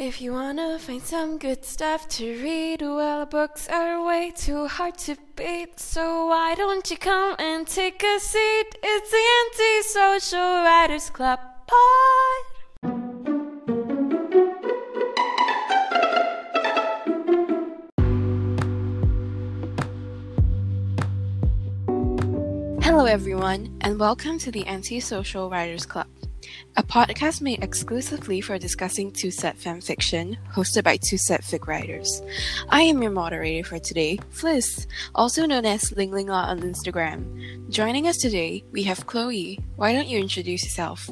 If you wanna find some good stuff to read, well, books are way too hard to beat. So why don't you come and take a seat? It's the Anti-Social Writers Club pod. Hello, everyone, and welcome to the Anti-Social Writers Club, a podcast made exclusively for discussing TwoSet fanfiction, hosted by TwoSet fic writers. I am your moderator for today, Fliss, also known as Ling Ling La on Instagram. Joining us today, we have Chloe. Why don't you introduce yourself?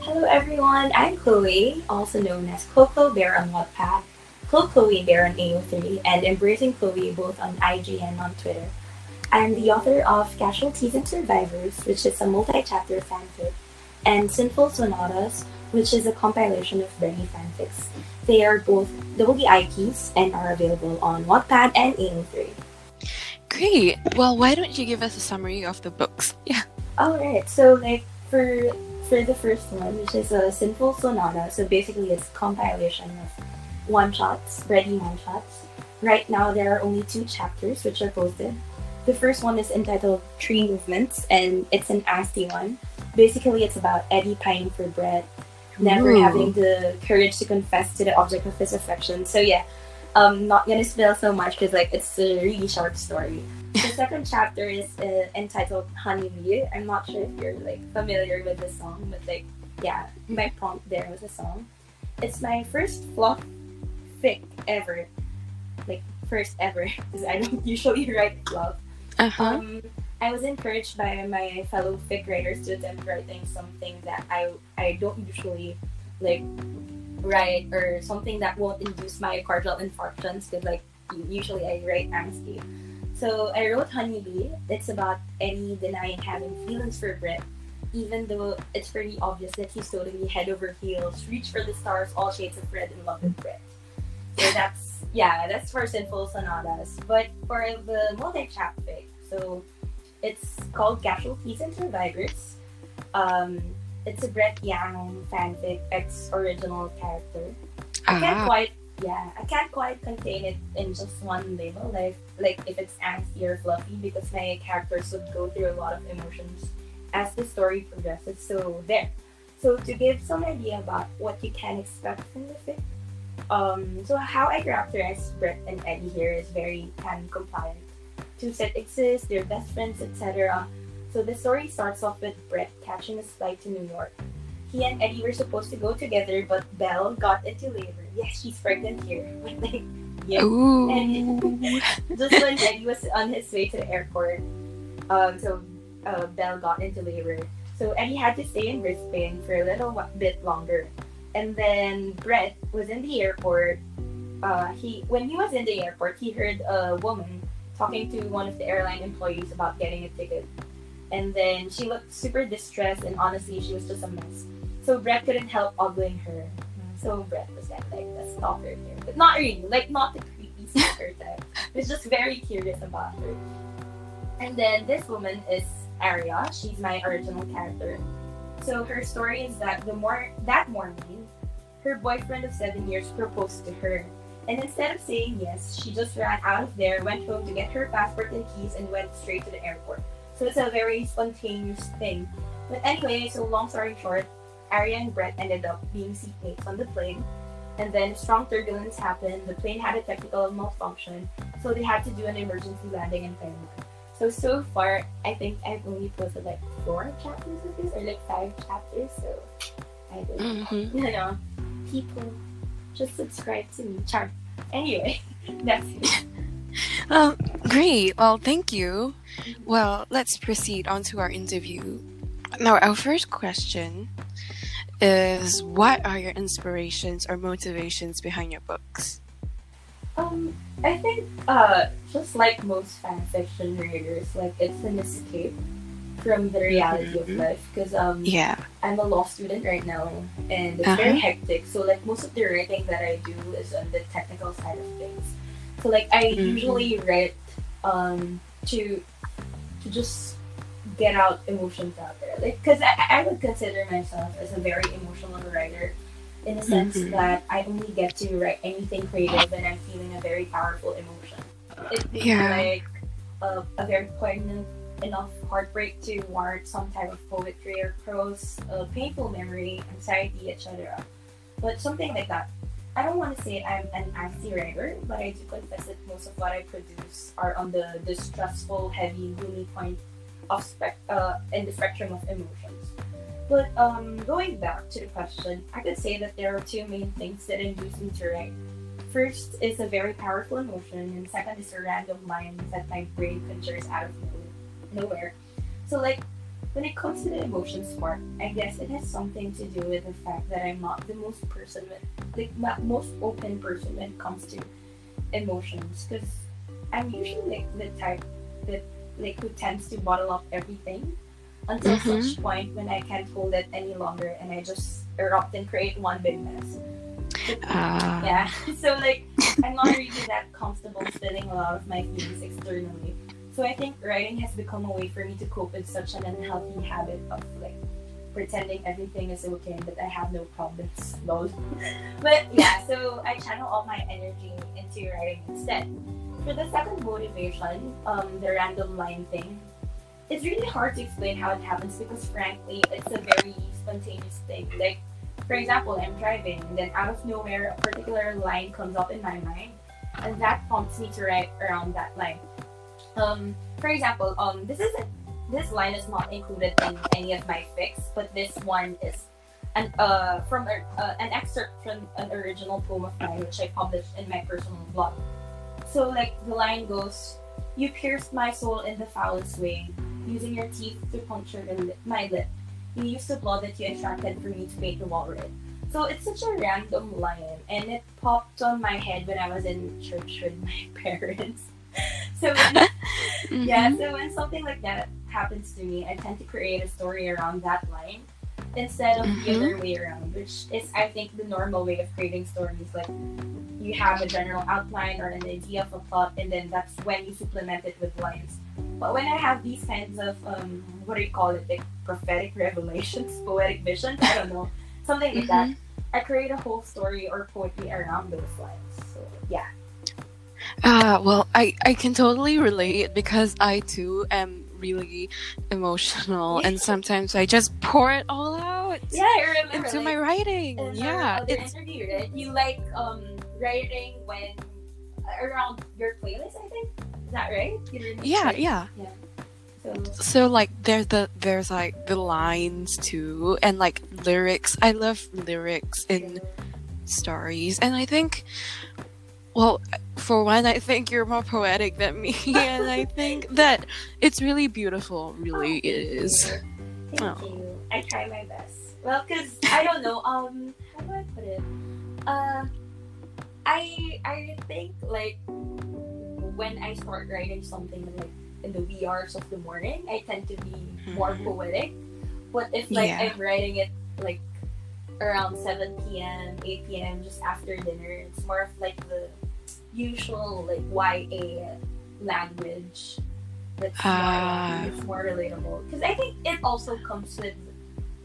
Hello everyone, I'm Chloe, also known as Coco Bear on Wattpad, Clo Chloe Bear on AO3, and Embracing Chloe both on IG and on Twitter. I am the author of Casualties and Survivors, which is a multi-chapter fanfic, and Sinful Sonatas, which is a compilation of Benny fanfics. They are both double IPs and are available on Wattpad and AO3. Great. Well, why don't you give us a summary of the books? Yeah. Alright, so like for for the first one, which is a Sinful Sonata, so basically it's compilation of one shots, ready one shots. Right now there are only two chapters which are posted. The first one is entitled Three Movements and it's an angsty one. Basically it's about Eddy pining for Brett, never Ooh. having the courage to confess to the object of his affection. So yeah, um not gonna spill so much because like it's a really short story. The second chapter is uh, entitled Honey Bee. I'm not sure if you're like familiar with the song, but like yeah, my prompt there was a song. It's my first fluff fic ever, like first ever, because I don't usually write fluff. Uh huh. Um, I was encouraged by my fellow fic writers to attempt writing something that I I don't usually like write or something that won't induce my myocardial infarctions because like usually I write angsty. So I wrote Honeybee. It's about Eddy denying having feelings for Brett, even though it's pretty obvious that he's totally head over heels, reach for the stars, all shades of red in love with Brett. So that's yeah, that's for Sinful Sonatas. But for the multi-chap fic, so it's called Casualties and Survivors. Um, it's a Brett Yang fanfic, ex original character. I can't Ah. quite yeah, I can't quite contain it in just one label, like like if it's angsty or fluffy, because my characters would go through a lot of emotions as the story progresses. So there. So to give some idea about what you can expect from the fic, um, so how I characterize Brett and Eddy here is very canon compliant. TwoSet exists, they're best friends, etc. So the story starts off with Brett catching a flight to New York. He and Eddy were supposed to go together, but Belle got into labor. Yes, she's pregnant here. yeah. Ooh. And just when Eddy was on his way to the airport, um, so uh, Belle got into labor. So Eddy had to stay in Brisbane for a little bit longer. And then Brett was in the airport. Uh, he when he was in the airport, he heard a woman talking to one of the airline employees about getting a ticket. And then she looked super distressed, and honestly, she was just a mess. So Brett couldn't help ogling her. So Brett was of like the stalker here, but not really, like not the creepy stalker type. He was just very curious about her. And then this woman is Arya. She's my original character. So her story is that the more that morning, her boyfriend of seven years proposed to her. And instead of saying yes, she just ran out of there, went home to get her passport and keys, and went straight to the airport. So it's a very spontaneous thing. But anyway, so long story short, Arya and Brett ended up being seatmates on the plane. And then strong turbulence happened. The plane had a technical malfunction, so they had to do an emergency landing in Taiwan. So so far, I think I've only posted like four chapters of this, or like five chapters. So I don't Mhm. you know, people just subscribe to me. Charm. Anyway, that's it. Um, great. Well, thank you. Well, let's proceed on to our interview. Now, our first question is what are your inspirations or motivations behind your books? Um, I think uh, just like most fan fiction readers, like it's an escape from the reality Mhm. of life. Because um, Yeah. I'm a law student right now, and it's Uh-huh. very hectic. So like most of the writing that I do is on the technical side of things. So like I Mhm. usually write um, to to just get out emotions out there. Like, because I, I would consider myself as a very emotional writer, in the sense Mhm. that I only get to write anything creative when I'm feeling a very powerful emotion. It would be Yeah. like a, a very poignant enough heartbreak to warrant some type of poetry or prose, a painful memory, anxiety, etc. But something like that. I don't want to say I'm an anti writer, but I do confess that most of what I produce are on the distressful, heavy, gloomy point of spec- uh, in the spectrum of emotions. But um, going back to the question, I could say that there are two main things that induce me to write. First is a very powerful emotion, and second is a random line that my brain conjures out of no- nowhere. So, like, when it comes to the emotions part, I guess it has something to do with the fact that I'm not the most person with, like, ma- most open person when it comes to emotions, because I'm usually like the type that, like, who tends to bottle up everything until Mhm. such point when I can't hold it any longer and I just erupt and create one big mess. Ah. Yeah. So like I'm not really that comfortable spilling a lot of my feelings externally. So I think writing has become a way for me to cope with such an unhealthy habit of like pretending everything is okay and that I have no problems. Lol. but yeah, so I channel all my energy into writing instead. For the second motivation, um, the random line thing, it's really hard to explain how it happens because frankly it's a very spontaneous thing. Like for example, I'm driving and then out of nowhere a particular line comes up in my mind and that prompts me to write around that line. Um, for example, um, this is this line is not included in any of my fics, but this one is an uh from a, uh, an excerpt from an original poem of mine which I published in my personal blog. So like the line goes, "You pierced my soul in the foulest way, using your teeth to puncture the my lip. You used the blood that you extracted for me to paint the wall red." So it's such a random line, and it popped on my head when I was in church with my parents. so when yeah, so when something like that happens to me, I tend to create a story around that line instead of the Mhm. other way around, which is, I think, the normal way of creating stories. Like, you have a general outline or an idea of a plot, and then that's when you supplement it with lines. But when I have these kinds of, um, what do you call it, like prophetic revelations, poetic visions, I don't know, something like that, I create a whole story or poetry around those lines. So, yeah. Ah, well, I, I can totally relate because I too am really emotional and sometimes I just pour it all out Yeah, I remember. into like, my writing. in Yeah, our other it's interview, right? You like um writing when around your playlist, I think. Is that right? Remember? yeah, yeah. So So like there's the there's like the lines too and like lyrics. I love lyrics in stories and I think well for one I think you're more poetic than me and I think that it's really beautiful, really Oh, it is. Thank Oh. you. I try my best. Well, cause I don't know. Um, how do I put it? Uh, I I think like when I start writing something like in the wee hours of the morning, I tend to be more Mhm. poetic. But if like Yeah. I'm writing it like around seven p.m., eight p.m., just after dinner, it's more of like the usual like YA language. That's Ah. more, it's more relatable because I think it also comes with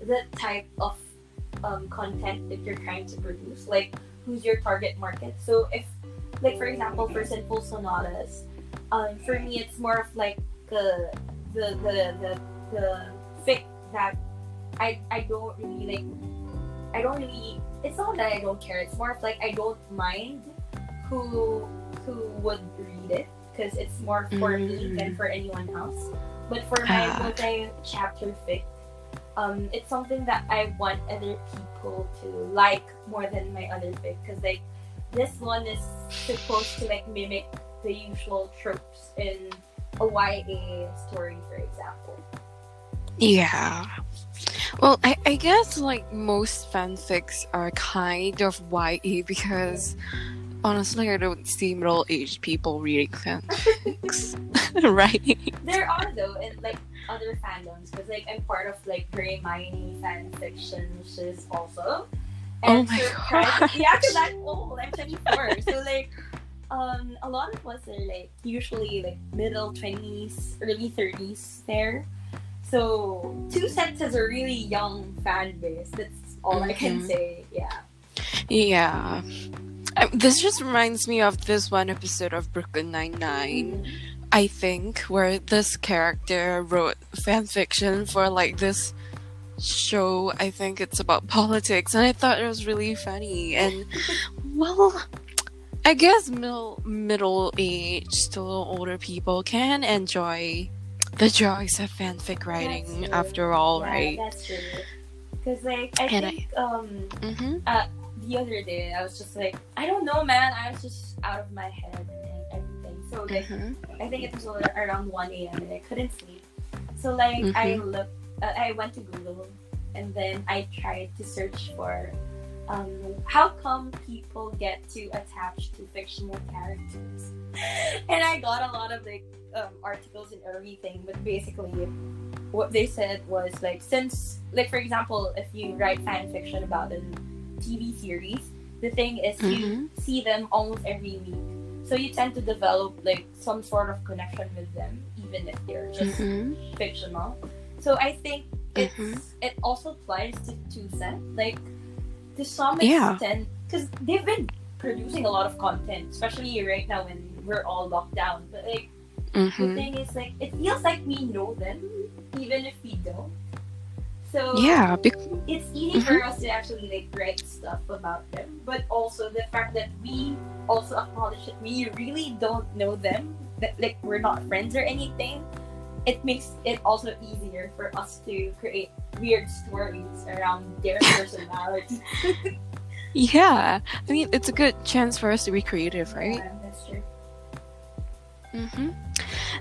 the type of um, content that you're trying to produce, like who's your target market. So if, like for example, for Sinful Sonatas, um, for me it's more of like the the the the, the fic that I I don't really like. I don't really. It's not that I don't care. It's more of like I don't mind who who would read it because it's more for me Mm. than for anyone else. But for my Ah. multi-chapter fic, um, it's something that I want other people to like more than my other fic because like this one is supposed to like mimic the usual tropes in a YA story, for example. Yeah. Well, I, I guess like most fanfics are kind of YA because honestly, I don't see middle aged people reading fanfics. right? There are though in like other fandoms because like I'm part of like Grey Miney fan which is also. Oh my gosh. Yeah, because I'm old. I'm 24. so like, um, a lot of us are like usually like middle 20s, early 30s there. So two sets has a really young fan base. That's all I can Mhm. say. Yeah. Yeah. Um, this just reminds me of this one episode of Brooklyn Nine-Nine, I think, where this character wrote fan fiction for like this show. I think it's about politics, and I thought it was really funny. And well, I guess middle middle aged, little older people can enjoy the joys of fanfic writing after all, yeah, right? That's true. Because like I And think um Mm-hmm. the other day I was just like I don't know man I was just out of my head and everything so like Mm-hmm. I think it was around 1 a.m. and I couldn't sleep so like I looked uh, I went to Google and then I tried to search for um, how come people get too attached to fictional characters and I got a lot of like um, articles and everything but basically what they said was like since like for example if you write fan fiction about a TV series the thing is you see them almost every week so you tend to develop like some sort of connection with them even if they're just Mm-hmm. fictional so I think it's Mhm. it also applies to TwoSet like to some Yeah. extent because they've been producing a lot of content especially right now when we're all locked down but like the Mm-hmm. thing is like it feels like we know them even if we don't so Yeah, bec- it's easy for us to actually like write stuff about them but also the fact that we also acknowledge that we really don't know them that like we're not friends or anything it makes it also easier for us to create weird stories around their personality yeah. I mean, it's a good chance for us to be creative, right? Yeah, that's true Mm-hmm.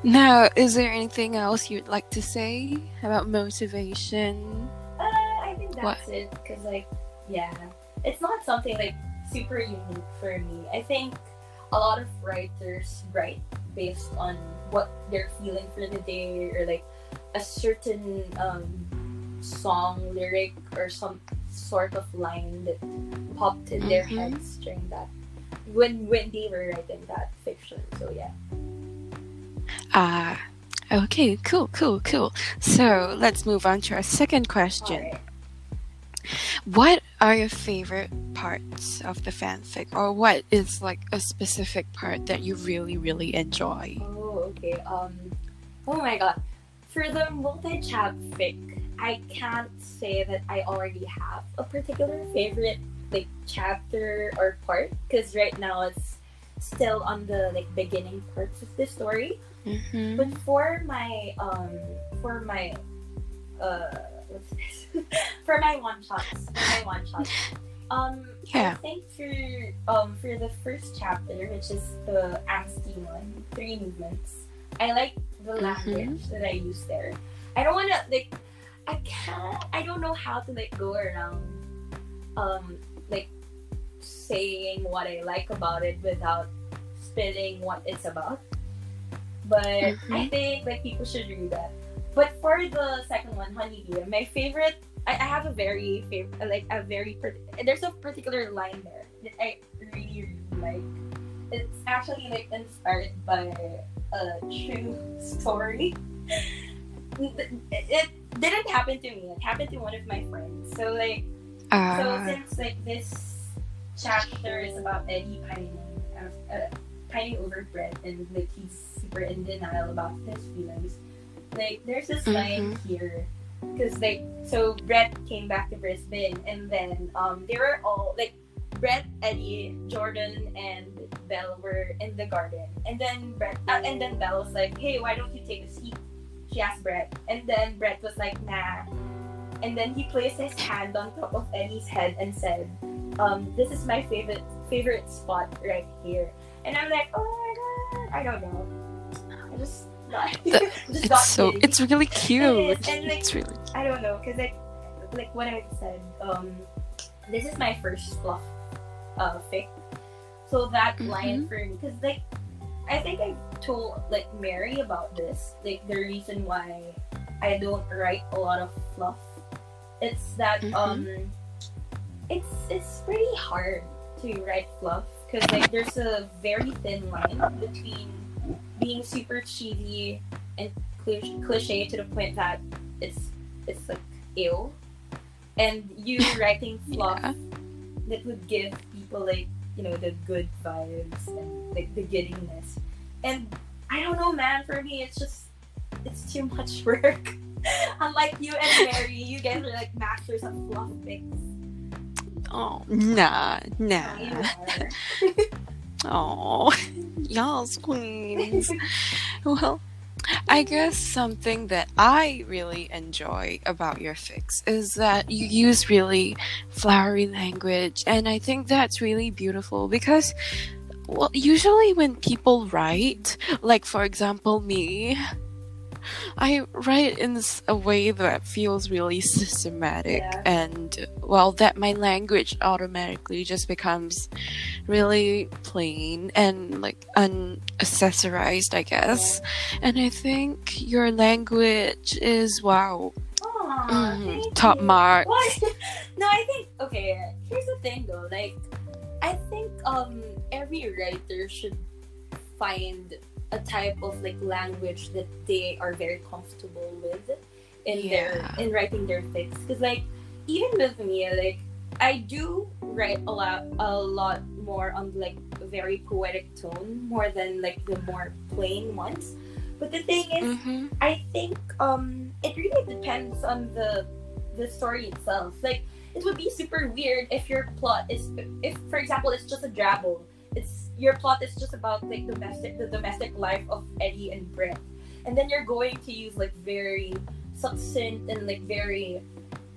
Now, is there anything else you'd like to say about motivation? Uh, I think that's What? it. Cause like, yeah, it's not something like super unique for me. I think a lot of writers write based on what they're feeling for the day, or like a certain um, song lyric or some sort of line that popped in their Mhm. heads during that when when they were writing that fiction. So yeah. Ah, okay, cool, cool, cool. So let's move on to our second question. What are your favorite parts of the fanfic, or what is like a specific part that you really, really enjoy? Oh, okay. Um, oh my god. For the multi-chap fic, I can't say that I already have a particular favorite like chapter or part because right now it's still on the like beginning parts of the story. Mm-hmm. But for my um for my uh what's this? for my one shots, for my one shots. Um Yeah. I think for um for the first chapter, which is the angsty one, three movements. I like the Mhm. language that I use there. I don't wanna like I can't I don't know how to like go around um like saying what I like about it without spitting what it's about. But I Mhm. think like people should read that. But for the second one, Honeybee, my favorite I, I have a very favorite like a very there's a particular line there that I really really like. It's actually like inspired by a true story. It, it didn't happen to me. It happened to one of my friends. So like so Uh, since like this chapter is about Eddy pining, uh, uh, pining over Brett, and like he's super in denial about his feelings. Like there's this line here, because like so Brett came back to Brisbane, and then um they were all like Brett, Eddy, Jordan, and Belle were in the garden, and then Brett uh, and then Belle was like, "Hey, why don't you take a seat?" She asked Brett, and then Brett was like, "Nah." And then he placed his hand on top of Eddy's head and said, um, "This is my favorite favorite spot right here." And I'm like, "Oh my god!" I don't know. I just The- just got it's so it's really cute. and, like, It's really Cute. I don't know, cause like like what I said, um, this is my first fluff uh fic. So that Mhm. line for me, cause like I think I told like Mary about this, like the reason why I don't write a lot of fluff. It's that Mhm. um, it's it's pretty hard to write fluff because like there's a very thin line between being super cheesy and cliche to the point that it's it's like ill, and you writing fluff Yeah. that would give people like you know the good vibes and like the giddiness. And I don't know, man. For me, it's just it's too much work. Unlike you and Mary, you guys are like masters of fluff things. Oh, nah, nah. Oh, y'all's queens. well, I guess something that I really enjoy about your fics is that you use really flowery language, and I think that's really beautiful because, well, usually when people write, like for example, me, I write in a way that feels really systematic, Yeah. and well, that my language automatically just becomes really plain and like unaccessorized, I guess. And I think your language is wow, Aw, mm, top you. mark. What? No, I think okay. Here's the thing, though. Like, I think um every writer should find a type of like language that they are very comfortable with in their in writing their fics. Because like even with me, like I do write a lot a lot more on like a very poetic tone more than like the more plain ones. But the thing is, hmm I think um it really depends on the the story itself. Like it would be super weird if your plot is if for example it's just a drabble. It's your plot is just about like domestic the domestic life of Eddy and Brett. And then you're going to use like very succinct and like very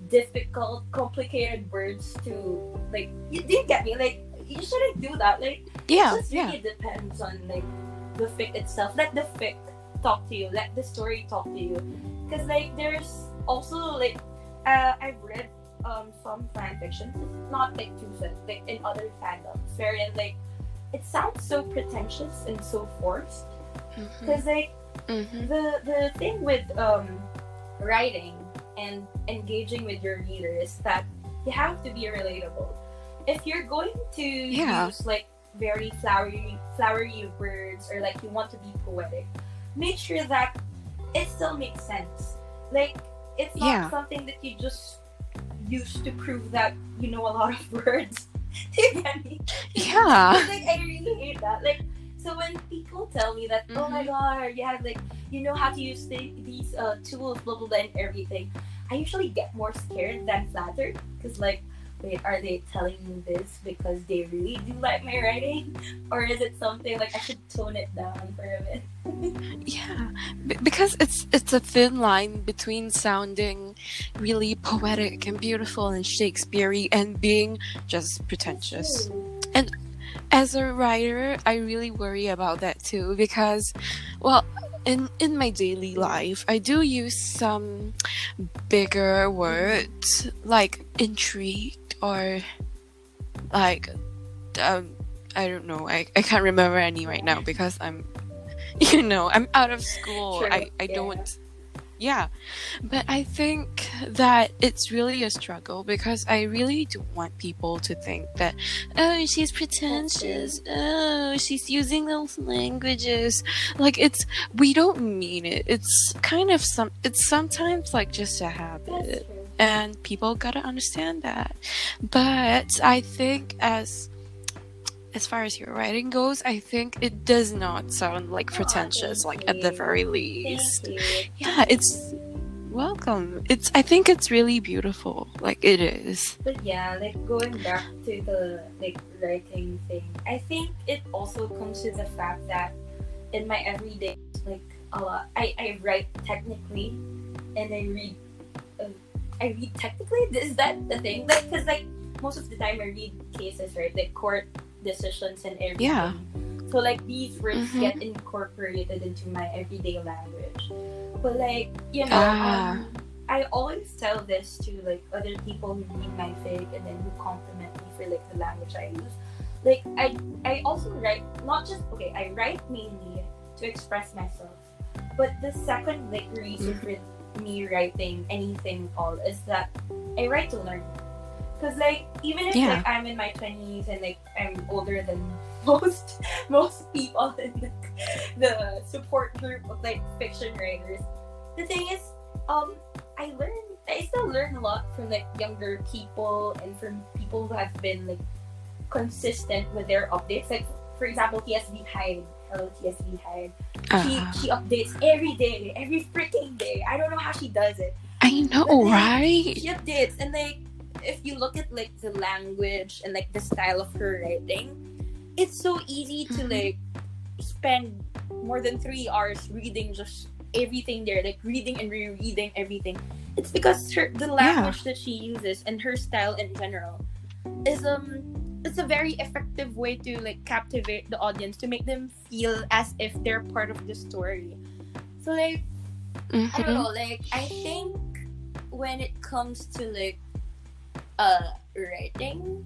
difficult, complicated words to like you do you get me? Like you shouldn't do that. Like Yeah, it just yeah. really depends on like the fic itself. Let the fic talk to you. Let the story talk to you. Because like there's also like uh, I've read um some fan fictions. Not like too like in other fandoms wherein like it sounds so pretentious and so forced. Because like hmm the the thing with um writing and engaging with your reader is that you have to be relatable. If you're going to Yeah. use like very flowery flowery words or like you want to be poetic, make sure that it still makes sense. Like it's not Yeah. something that you just use to prove that you know a lot of words. Do you get me? Yeah. like I really hate that. Like so when people tell me that, oh my Mhm. god, you have like you know how to use the, these uh, tools, blah blah blah, and everything, I usually get more scared than flattered because like, wait, are they telling me this because they really do like my writing, or is it something like I should tone it down for a bit? Yeah, B- because it's it's a thin line between sounding really poetic and beautiful and Shakespeare-y and being just pretentious. And as a writer, I really worry about that too because, well, in in my daily life, I do use some bigger words like intrigued or like um, I don't know. I, I can't remember any right now because I'm you know, I'm out of school. I, I yeah. don't yeah. But I think that it's really a struggle because I really don't want people to think that oh she's pretentious. Oh she's using those languages. Like it's we don't mean it. It's kind of some it's sometimes like just a habit and people gotta understand that. But I think as as far as your writing goes, I think it does not sound like pretentious, thank like at the very least. Yeah, it's welcome. It's I think it's really beautiful. Like it is. But yeah, like going back to the like writing thing, I think it also comes to the fact that in my everyday like a lot, I I write technically, and I read, uh, I read technically. Is that the thing? Like, cause like most of the time I read cases, right? Like court decisions and everything. Yeah. So like these words Mhm. get incorporated into my everyday language. But like you know, Ah. um, I always tell this to like other people who read my fic and then who compliment me for like the language I use. Like I I also write not just okay, I write mainly to express myself. But the second like reason for me writing anything at all is that I write to learn. Cause like even if Yeah. like I'm in my twenties and like I'm older than most most people in the, the support group of like fiction writers, the thing is, um, I learn I still learn a lot from like younger people and from people who have been like consistent with their updates. Like for example, TSB Hyde. Hello, TSB Hyde. She Uh, she updates every day, every freaking day. I don't know how she does it. I know, right? She updates and like if you look at like the language and like the style of her writing, it's so easy to Mhm. like spend more than three hours reading just everything there, like reading and rereading everything. It's because her the language that she uses and her style in general is um it's a very effective way to like captivate the audience to make them feel as if they're part of the story. So like I don't Mhm. know, like I think when it comes to like uh writing,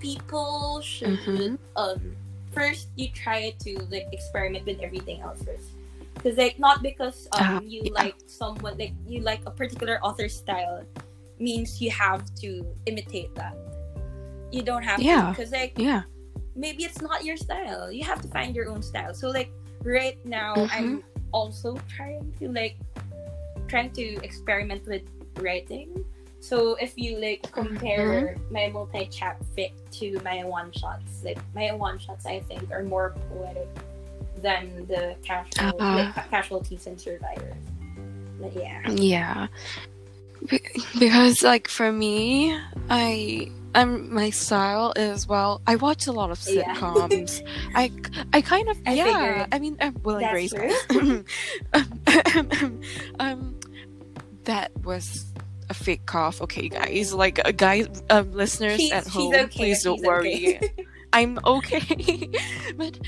people should Mhm. um first you try to like experiment with everything else first. Because like not because um Ah, you yeah. like someone like you like a particular author style means you have to imitate that. You don't have Yeah. to because like Yeah. maybe it's not your style. You have to find your own style. So like right now Mhm. I'm also trying to like trying to experiment with writing. So if you like compare Mm-hmm. my multi-chap fic to my one shots, like my one shots I think are more poetic than the casual Uh-huh. like, casualties and survivors. But yeah. Yeah. Be- because like for me, I I'm my style is well, I watch a lot of Yeah. sitcoms. I I kind of I yeah. I mean, I'm Will and That's Grace. true. um, um, that was a fake cough. Okay, guys, like uh, guys, um, listeners She's- at home, okay, please don't worry. okay. I'm okay. but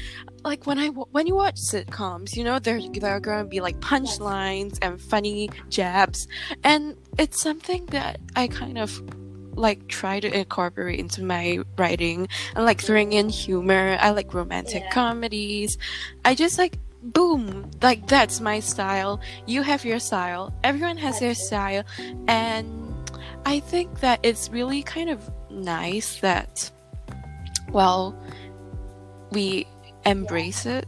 like when I when you watch sitcoms, you know there there are going to be like punchlines and funny jabs, and it's something that I kind of like try to incorporate into my writing and like throwing in humor. I like romantic Yeah. comedies. I just like boom like that's my style. You have your style. Everyone has their style. And i think that it's really kind of nice that well we embrace it.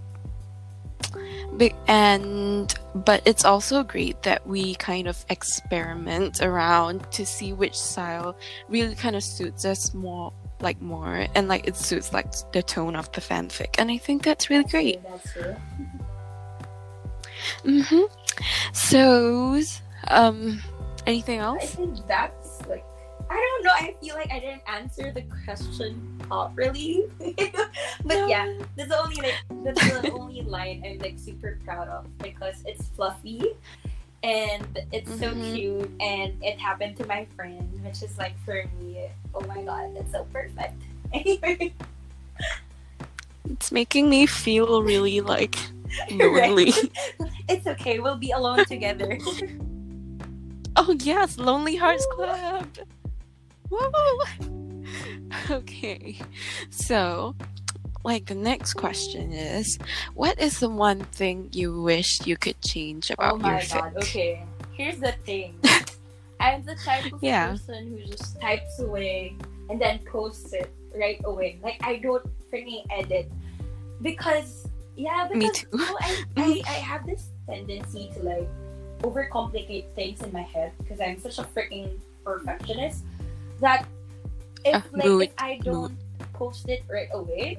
And but it's also great that we kind of experiment around to see which style really kind of suits us more like more. And like it suits like the tone of the fanfic. And i think that's really great. That's. Mm-hmm so um anything else? I think that's like I don't know. I feel like I didn't answer the question properly. but yeah, that's the only like that's the only line I'm like super proud of because it's fluffy and it's so Mhm. cute and it happened to my friend, which is like for me, oh my god, it's so perfect. Anyway, it's making me feel really like Right. lonely it's okay. We'll be alone together. oh yes lonely hearts club Woo! okay so like the next question is what is the one thing you wish you could change oh about oh my your god. Okay. Here's the thing. I'm the type of Yeah. person who just types away and then posts it right away. Like I don't freaking edit because yeah, because Me too. you know, I, I I have this tendency to like overcomplicate things in my head because I'm such a freaking perfectionist that if Ah, like if I don't post it right away,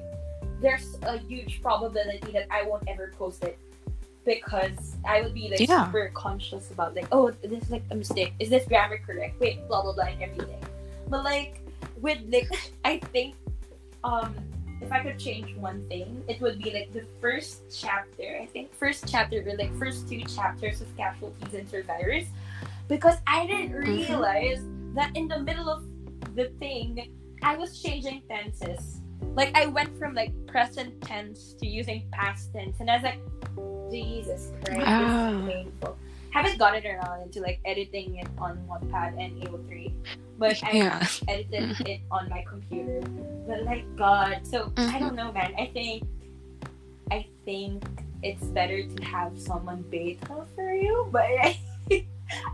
there's a huge probability that I won't ever post it because I would be like Yeah. super conscious about like, oh, this is like a mistake. Is this grammar correct? Wait, blah blah blah and everything. But like with like I think um if I could change one thing, it would be like the first chapter. I think first chapter or like first two chapters of casualties and survivors. Because I didn't Mhm. realize that in the middle of the thing I was changing tenses. Like I went from like present tense to using past tense and I was like, Jesus Christ, Ah. this is painful. Haven't gotten around into like editing it on Wattpad and AO3, but I Yeah. edited it on my computer. But like God, so I Mhm. don't know, man. I think, I think it's better to have someone beta for you, but I,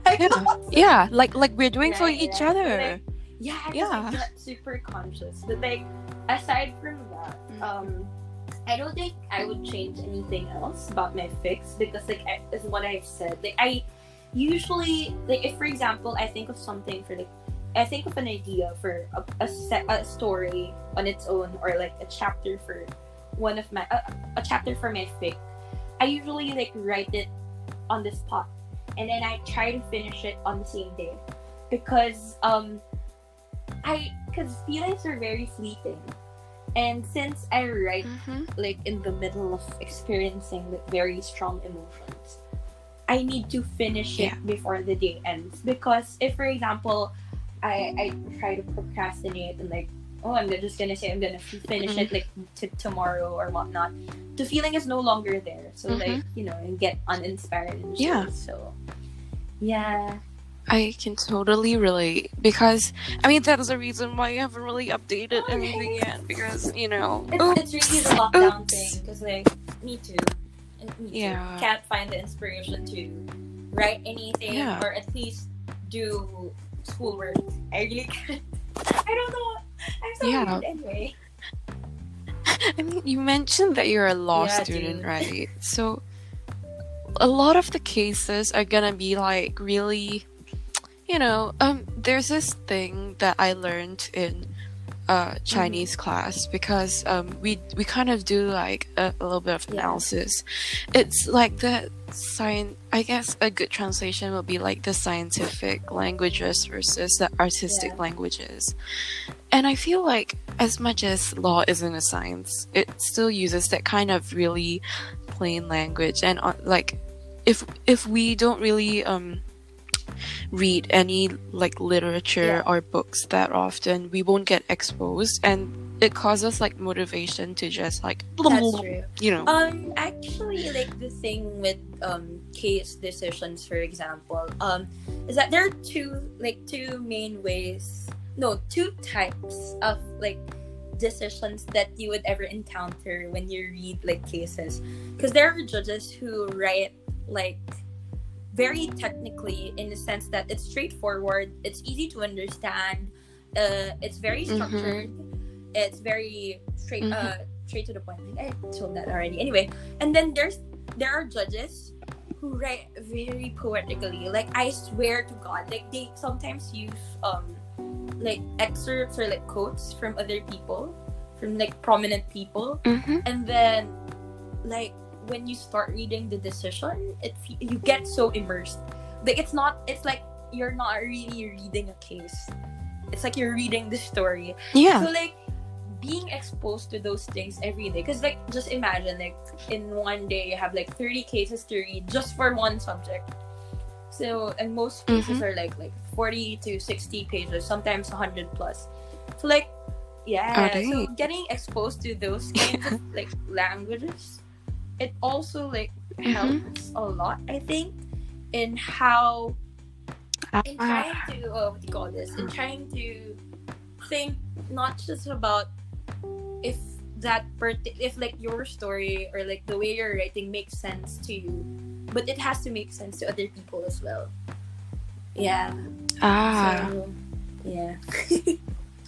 I Yeah. yeah like like we're doing for Right, each other Like, yeah, I Yeah. yeah. get super conscious. But like, aside from that, Mm. um, I don't think I would change anything else about my fics because like I, is what I've said. Like I, usually like if for example I think of something for like I think of an idea for a, a, set, a story on its own or like a chapter for one of my a, chapter for my fic. I usually like write it on the spot and then I try to finish it on the same day because um I because feelings are very fleeting and since I write Mm-hmm. like in the middle of experiencing like, very strong emotions i need to finish it before the day ends because if for example i i try to procrastinate and like oh i'm just gonna say i'm gonna finish it like t- tomorrow or whatnot the feeling is no longer there so Mhm. like you know and get uninspired and Yeah. so yeah I can totally relate because I mean that is the reason why I haven't really updated anything yet because you know it's, it's really the lockdown Oops. thing because like me too and me too Yeah. can't find the inspiration to write anything Yeah. or at least do schoolwork i really can't i don't know i'm so Yeah. weird anyway I mean you mentioned that you're a law Yeah, student dude. right so a lot of the cases are gonna be like really you know um there's this thing that I learned in uh Chinese class because um we we kind of do like a, a little bit of Yeah. analysis it's like the science i guess a good translation would be like the scientific languages versus the artistic Yeah. languages and i feel like as much as law isn't a science it still uses that kind of really plain language and uh, like if if we don't really um read any like literature Yeah. or books that often we won't get exposed. And it causes like motivation to just like you know. Um actually like the thing with um case decisions for example um is that there are two like two main ways no two types of like decisions that you would ever encounter when you read like cases. Because there are judges who write like very technically in the sense that it's straightforward it's easy to understand uh it's very Mhm. structured it's very straight Mhm. uh straight to the point like i told that already anyway and then there's there are judges who write very poetically like i swear to god like they sometimes use um like excerpts or like quotes from other people from like prominent people Mhm. and then like when you start reading the decision it you get so immersed. Like it's not it's like you're not really reading a case. It's like you're reading the story. Yeah. So like being exposed to those things every day because like just imagine like in one day you have like 30 cases to read just for one subject. So and most mm-hmm. cases are like like 40 to 60 pages sometimes 100 plus. So like yeah so getting exposed to those kinds of like languages it also like Mhm. helps a lot i think in how in Ah. trying to uh, what do you call this? In trying to think not just about if that part if like your story or like the way you're writing makes sense to you but it has to make sense to other people as well. Yeah. Ah. So yeah.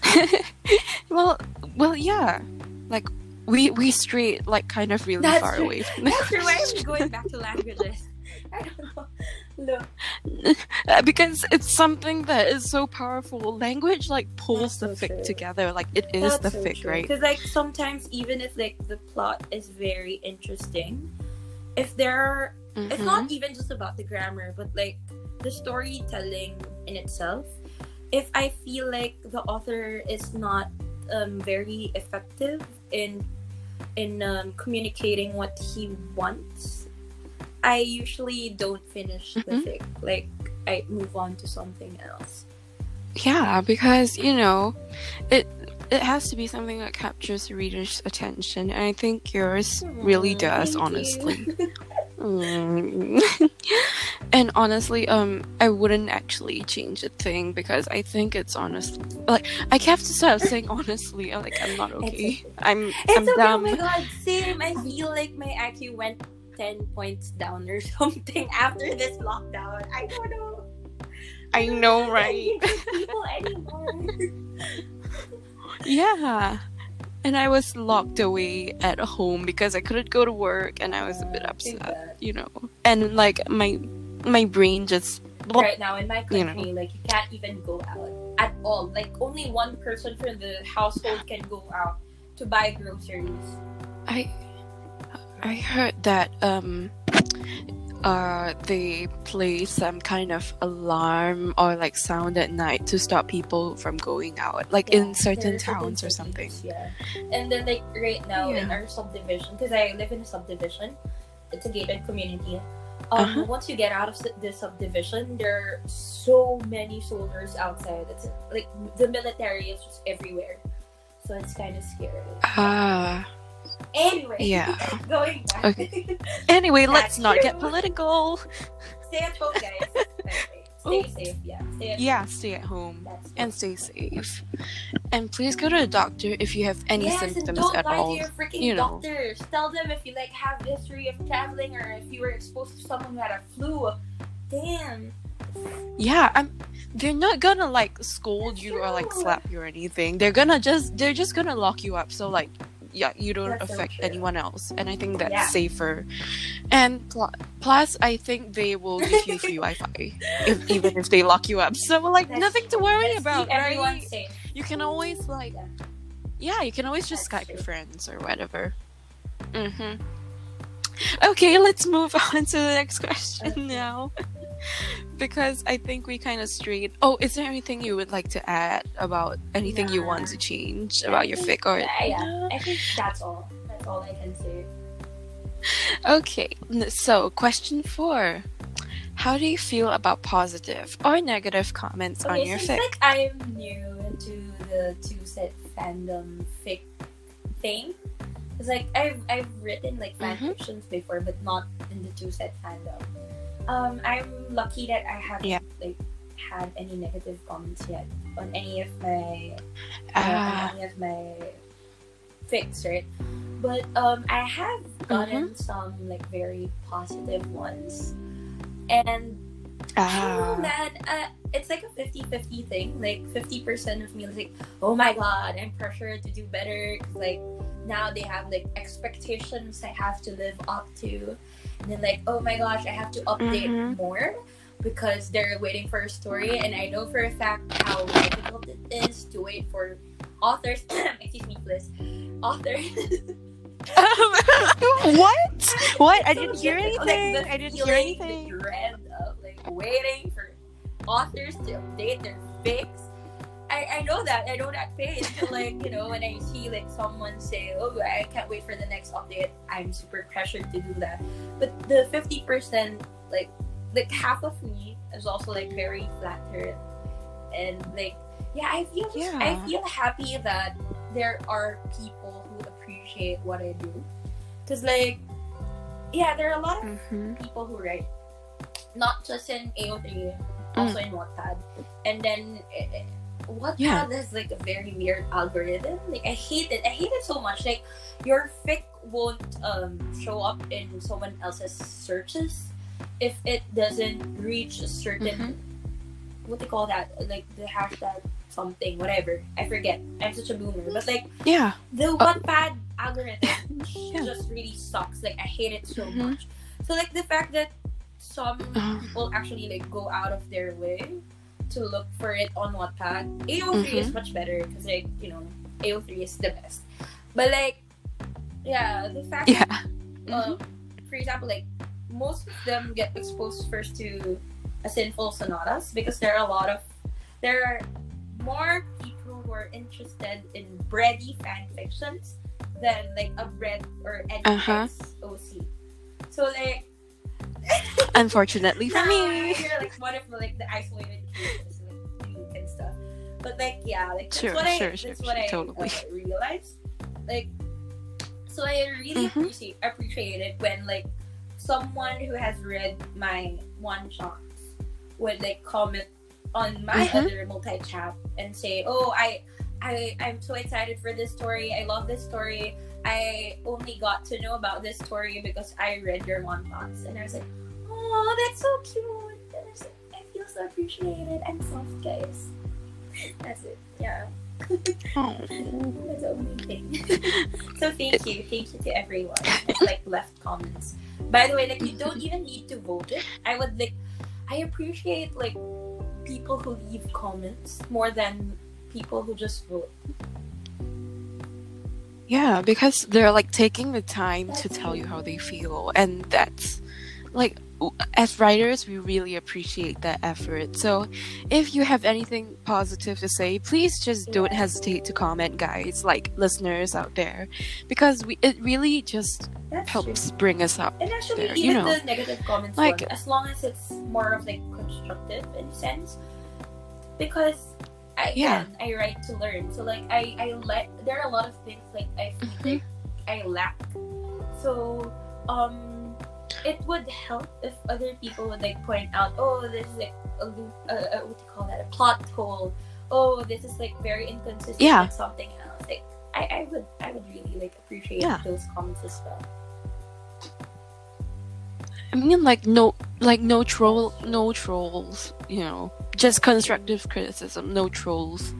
Well well yeah. Like we we strayed like kind of really That's far true. away from the that's true. Why are we going back to languages? I don't know. Look. Uh, because it's something that is so powerful. Language like pulls That's the so fic true. together. Like it is the fic right? Because like sometimes even if like the plot is very interesting, if there are it's Mhm. not even just about the grammar, but like the storytelling in itself. If I feel like the author is not um, very effective in in um, communicating what he wants, I usually don't finish the Mhm. fic. Like I move on to something else. yeah because you know it it has to be something that captures the reader's attention and i think yours really does thank honestly. and honestly, um, I wouldn't actually change a thing because I think it's honestly like I have to start saying honestly. I'm like I'm not okay. okay. I'm It's I'm okay. dumb. Oh my god, same. I feel like my IQ went ten points down or something after this lockdown. I don't know. I know, right? I can't meet people anymore. Yeah. And I was locked away at home because I couldn't go to work and I was a bit upset, you know. And like my my brain just right now in my You country, like you can't even go out at all. Like only one person from the household can go out to buy groceries. I I heard that um uh they play some kind of alarm or like sound at night to stop people from going out like Yeah, in certain towns or something Yeah, and then like right now in our subdivision, because I live in a subdivision, it's a gated community. Um, Uh-huh. once you get out of the subdivision, there are so many soldiers outside. It's like the military is just everywhere, so it's kind of scary. ah Anyway, Yeah. going back. Okay. anyway let's not get political stay at home, guys. Stay safe. Yeah, stay at yeah stay at home and stay safe and please go to the doctor if you have any yes, symptoms don't at lie all to your freaking you know. doctors. Tell them if you like have history of traveling or if you were exposed to someone who had a flu. Damn. yeah i'm they're not gonna like scold That's you or like slap you or anything they're gonna just they're just gonna lock you up so like yeah you don't That's affect true. anyone else and i think that's Yeah. safer and pl- plus i think they will give you free wi-fi if, even if they lock you up so like That's nothing to worry about right safe. you can always like Yeah. yeah you can always just skype your friends or whatever mm-hmm okay let's move on to the next question Okay. now because i think we kind of strayed oh is there anything you would like to add about anything you want to change about your fic or Yeah, yeah. I think that's all. That's all I can say. okay so question four how do you feel about positive or negative comments on Okay, your since fic like I'm new to the TwoSet fandom fic thing, it's like I've I've written like fan Mhm. fictions before, but not in the TwoSet fandom. Um, I'm lucky that I haven't Yeah. like had any negative comments yet on any of my uh, ah any of my fics, right? But um, I have gotten Mm-hmm. some like very positive ones, and I don't know, ah man. Uh, it's like a 50-50 thing. Like 50% of me is like, oh my god, I'm pressured to do better," like now they have like expectations I have to live up to. And then like, oh my gosh, I have to update Mhm. more because they're waiting for a story and I know for a fact how difficult it is to wait for authors excuse me please. Authors what? What? I didn't hear anything. Like, I didn't hear anything. The dread of like waiting for authors to update their fics. I, I know that. I know that pain. Like, you know, when I see like someone say, Oh, I can't wait for the next update, I'm super pressured to do that. But the fifty percent like like half of me is also like very flattered and like yeah, I feel Yeah. I feel happy that there are people who appreciate what I do. Cause like yeah, there are a lot of Mhm. people who write not just in AO3, also Mm. in Wattpad. And then eh, eh, Wattpad Yeah. has like a very weird algorithm. Like I hate it. I hate it so much. Like your fic won't um show up in someone else's searches if it doesn't reach a certain Mm-hmm. what they call that like the hashtag something whatever I forget. I'm such a boomer, but like Yeah. the Wattpad algorithm Yeah. just really sucks. Like I hate it so Mhm. much. So like the fact that some Uh. people actually like go out of their way to look for it on Wattpad. AO3 is Mhm. much better because like you know AO3 is the best. But like yeah, the fact Yeah. that um, for example like most of them get exposed first to a sinful sonatas because there are a lot of there are more people who are interested in Breddy fan fictions than like a bread or any Uh-huh. OC. So like Unfortunately for me. you're like one of the, like the isolated cases like and stuff. But like yeah, like that's Sure, what I sure, that's sure, what sure, I totally. uh, realized. Like so I really Mhm. appreciate appreciate it when like someone who has read my one shots would like comment on my Mhm. other multi chat and say, "Oh, I, I, I'm so excited for this story. I love this story. I only got to know about this story because I read your one shots." And I was like, "Oh, that's so cute." And I, was like, I feel so appreciated. I'm soft, guys. That's it. Yeah. That's amazing. so thank you, thank you to everyone that like left comments. By the way, like you don't even need to vote it. I would like, I appreciate like people who leave comments more than people who just vote. Yeah, because they're like taking the time to tell you how they feel, and that's like as writers, we really appreciate that effort. So, if you have anything positive to say, please just don't hesitate to comment, guys, like listeners out there, because we it really just That's helps true. bring us up. And actually, there, you even know. the negative comments Like- one, as long as it's more of like constructive in a sense, because I Yeah. again, I write to learn. So like I I let there are a lot of things like I feel Mhm. like I lack. So um, it would help if other people would like point out, oh, this is like a loop, uh, what do you call that, a plot hole. Oh, this is like very inconsistent Yeah. with something else. Like I, I would I would really like appreciate Yeah. those comments as well. I mean, like no, like no troll, no trolls. You know, just constructive criticism, no trolls.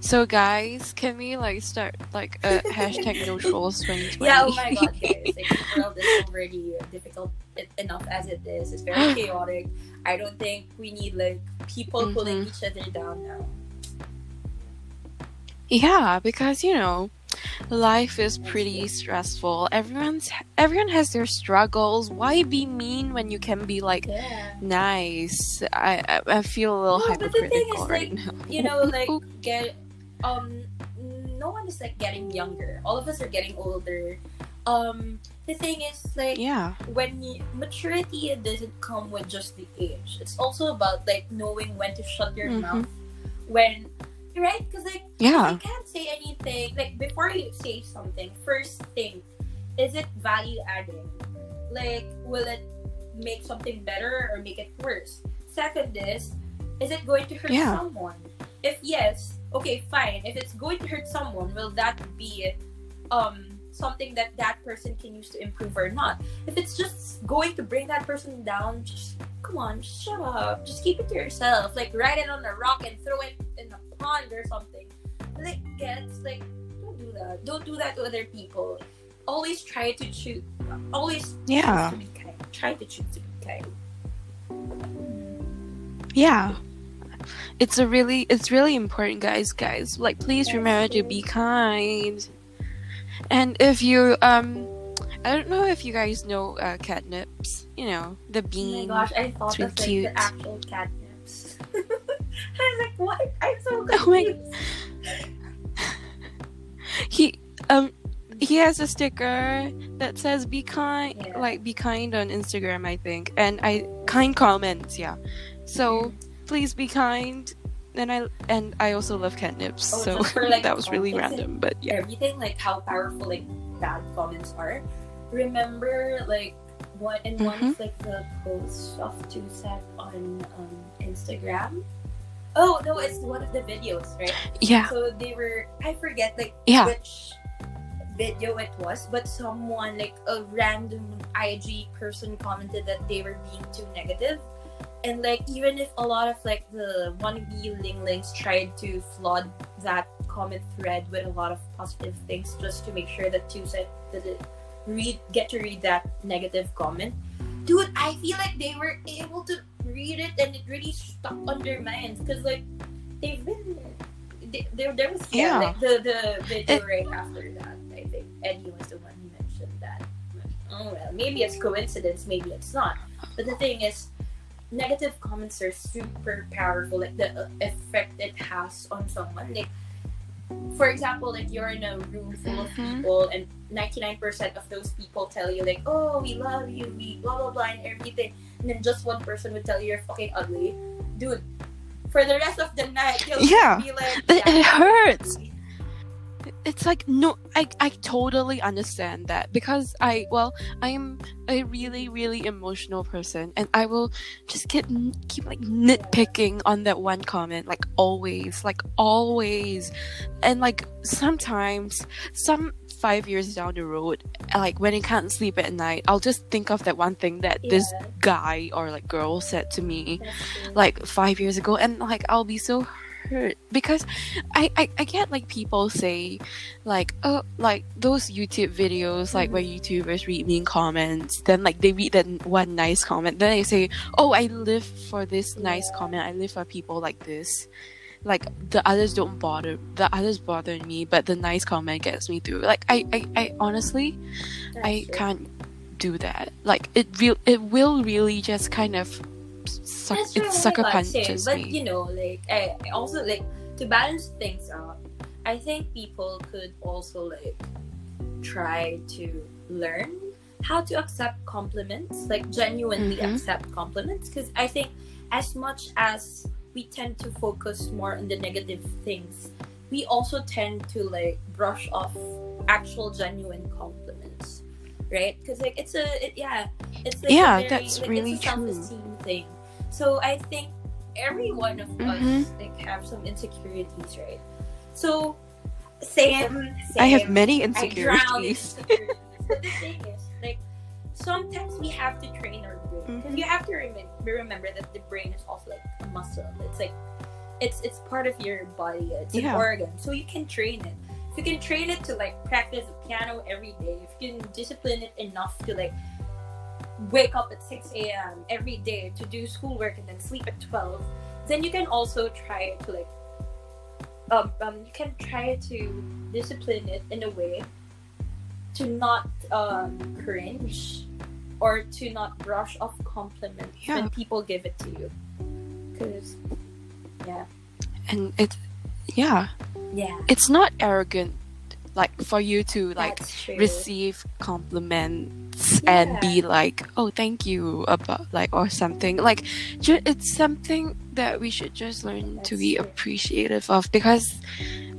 So, guys, can we like start like a hashtag no trolls 2020? Yeah, oh my god, guys. Like, the world is already difficult enough as it is. It's very chaotic. I don't think we need like people pulling Mhm. each other down now. Yeah, because you know, life is pretty stressful. Everyone's everyone has their struggles. Why be mean when you can be like Yeah. nice? I I, I feel a little No, but the thing hypocritical is, right like, now. You know, like get um no one is like getting younger. All of us are getting older. Um the thing is like yeah, when you, maturity doesn't come with just the age. It's also about like knowing when to shut your Mhm. mouth when right? Because like yeah, you can't say anything like before you say something first thing, is it value adding? Like will it make something better or make it worse? Second is is it going to hurt Yeah. someone? If yes okay fine. If it's going to hurt someone will that be um something that that person can use to improve or not if it's just going to bring that person down just come on shut up just keep it to yourself like write it on a rock and throw it in a pond or something like gets like don't do that don't do that to other people always try to choose always Yeah. choose to be kind try to choose to be kind yeah. It's a really, it's really important, guys. Guys, like, please remember to be kind. And if you, um, I don't know if you guys know uh, catnips. You know, the bean. oh my gosh i thought of like cute. the actual catnips i was like what i'm so Oh my- confused he um he has a sticker that says be kind Yeah. like be kind on instagram i think and i kind comments yeah so please be kind and i and i also love catnips Oh, so for, like, that was really random but yeah. everything like how powerful like bad comments are remember like what in one Mhm. of like the posts of TwoSet on um, instagram? Oh no it's one of the videos right? Yeah. So they were i forget like yeah. which video it was but someone like a random ig person commented that they were being too negative and like even if a lot of like the wannabe linglings tried to flood that comment thread with a lot of positive things just to make sure that TwoSet doesn't read get to read that negative comment dude i feel like they were able to read it and it really stuck on their minds because like they've been they, there, there was yeah, Yeah. like the the video It- right after that i think Eddy was the one who mentioned that oh well maybe it's coincidence maybe it's not but the thing is negative comments are super powerful like the effect it has on someone like for example like you're in a room full of Mhm. people and 99% of those people tell you like oh we love you we blah blah blah and everything and then just one person would tell you you're fucking ugly dude for the rest of the night you'll Yeah. be like "Yeah, it hurts." Ugly." it's like no i i totally understand that because i well i am a really really emotional person and i will just keep keep like nitpicking on that one comment like always like always. And like sometimes some five years down the road like when i can't sleep at night i'll just think of that one thing that this guy or like girl said to me like five years ago. And like i'll be so hurt. Because I, I I get like people say like oh like those YouTube videos like where mm. YouTubers read mean comments then like they read that one nice comment then they say oh I live for this nice comment. I live for people like this like the others don't bother the others bother me but the nice comment gets me through. Like I I, I honestly That's I true. can't do that. Like it real it will really just kind of suck That's it sucker same. punches But me you know, like I also like to balance things out. I think people could also like try to learn how to accept compliments, like genuinely Mhm. accept compliments. Because I think as much as we tend to focus more on the negative things, we also tend to like brush off actual genuine compliments, right? Because like it's a it, yeah, it's like a Yeah, very, that's like, really it's a true. Self-esteem. So I think every one of Mhm. us like have some insecurities, right? So same, same. I have many insecurities. insecurities. but the thing is, like, sometimes we have to train our brain because Mhm. you have to remember remember that the brain is also like a muscle. It's like it's it's part of your body. It's Yeah. an organ, so you can train it. If you can train it to like practice the piano every day, if you can discipline it enough to like wake up at 6 a.m. every day to do schoolwork and then sleep at 12, then you can also try to like um, um you can try to discipline it in a way to not um cringe or to not brush off compliments Yeah. when people give it to you because yeah and it yeah yeah it's not arrogant like for you to like receive compliments and be like oh thank you about like or something. Like ju- it's something that we should just learn to be true. appreciative of because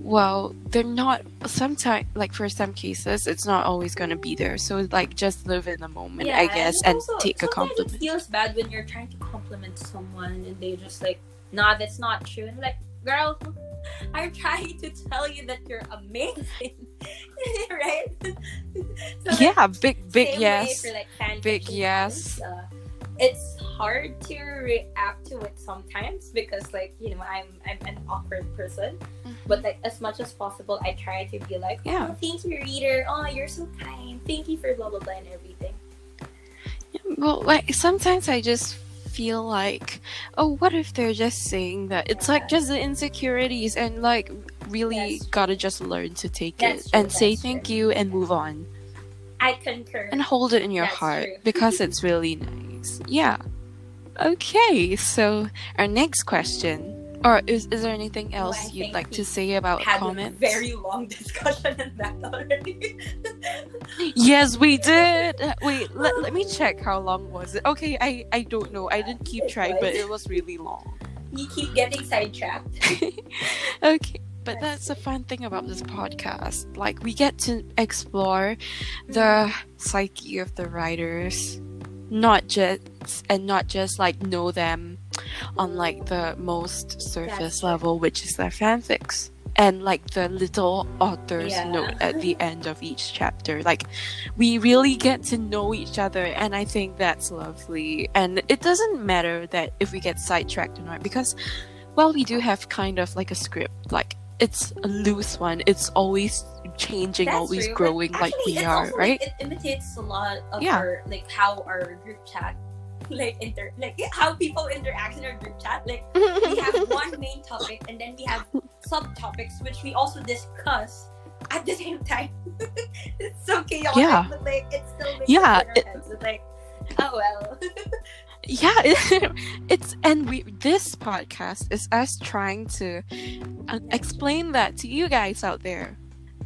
well they're not sometimes like for some cases it's not always going to be there. So like just live in the moment i guess and, also, take a compliment It feels bad when you're trying to compliment someone and they just like, nah, that's not true. And like, girl, I'm trying to tell you that you're amazing, right? So, like, yeah big big way yes for, like, Big yes. uh, it's hard to react to it sometimes because, like, you know, I'm I'm an awkward person. But like, as much as possible, I try to be like, oh, Yeah. thank you, reader. Oh, you're so kind. Thank you for blah blah blah and everything. Well, like sometimes I just feel like, oh, what if they're just saying that? It's like just the insecurities, and like really That's gotta just learn to take That's it true, and say that's thank you and move on I concur. and hold it in your That's heart true. because it's really nice. Yeah. Okay, so our next question. Or is, is there anything else I you'd like to say about had comments? a very long discussion in that already. Yes, we did. Wait, let, let me check how long was it. Okay, I I don't know. I didn't keep track, but it was really long. you keep getting sidetracked. okay, but That's that's the fun thing about this podcast. Like we get to explore the mm-hmm. psyche of the writers, not just and not just like know them on like the most surface level, which is their fanfics. And like the little author's Yeah. note at the end of each chapter. Like we really get to know each other and I think that's lovely. And it doesn't matter that if we get sidetracked or not because well we do have kind of like a script. Like it's a loose one. It's always changing, That's always true, growing like we are, also, right? Like, it imitates a lot of Yeah. our like how our group chat like inter like how people interact in our group chat. Like we have one main topic and then we have subtopics which we also discuss at the same time. it's so chaotic, Yeah. but like it still Yeah, sense in our heads. It's like, oh well. yeah it, it's and we this podcast is us trying to uh, explain that to you guys out there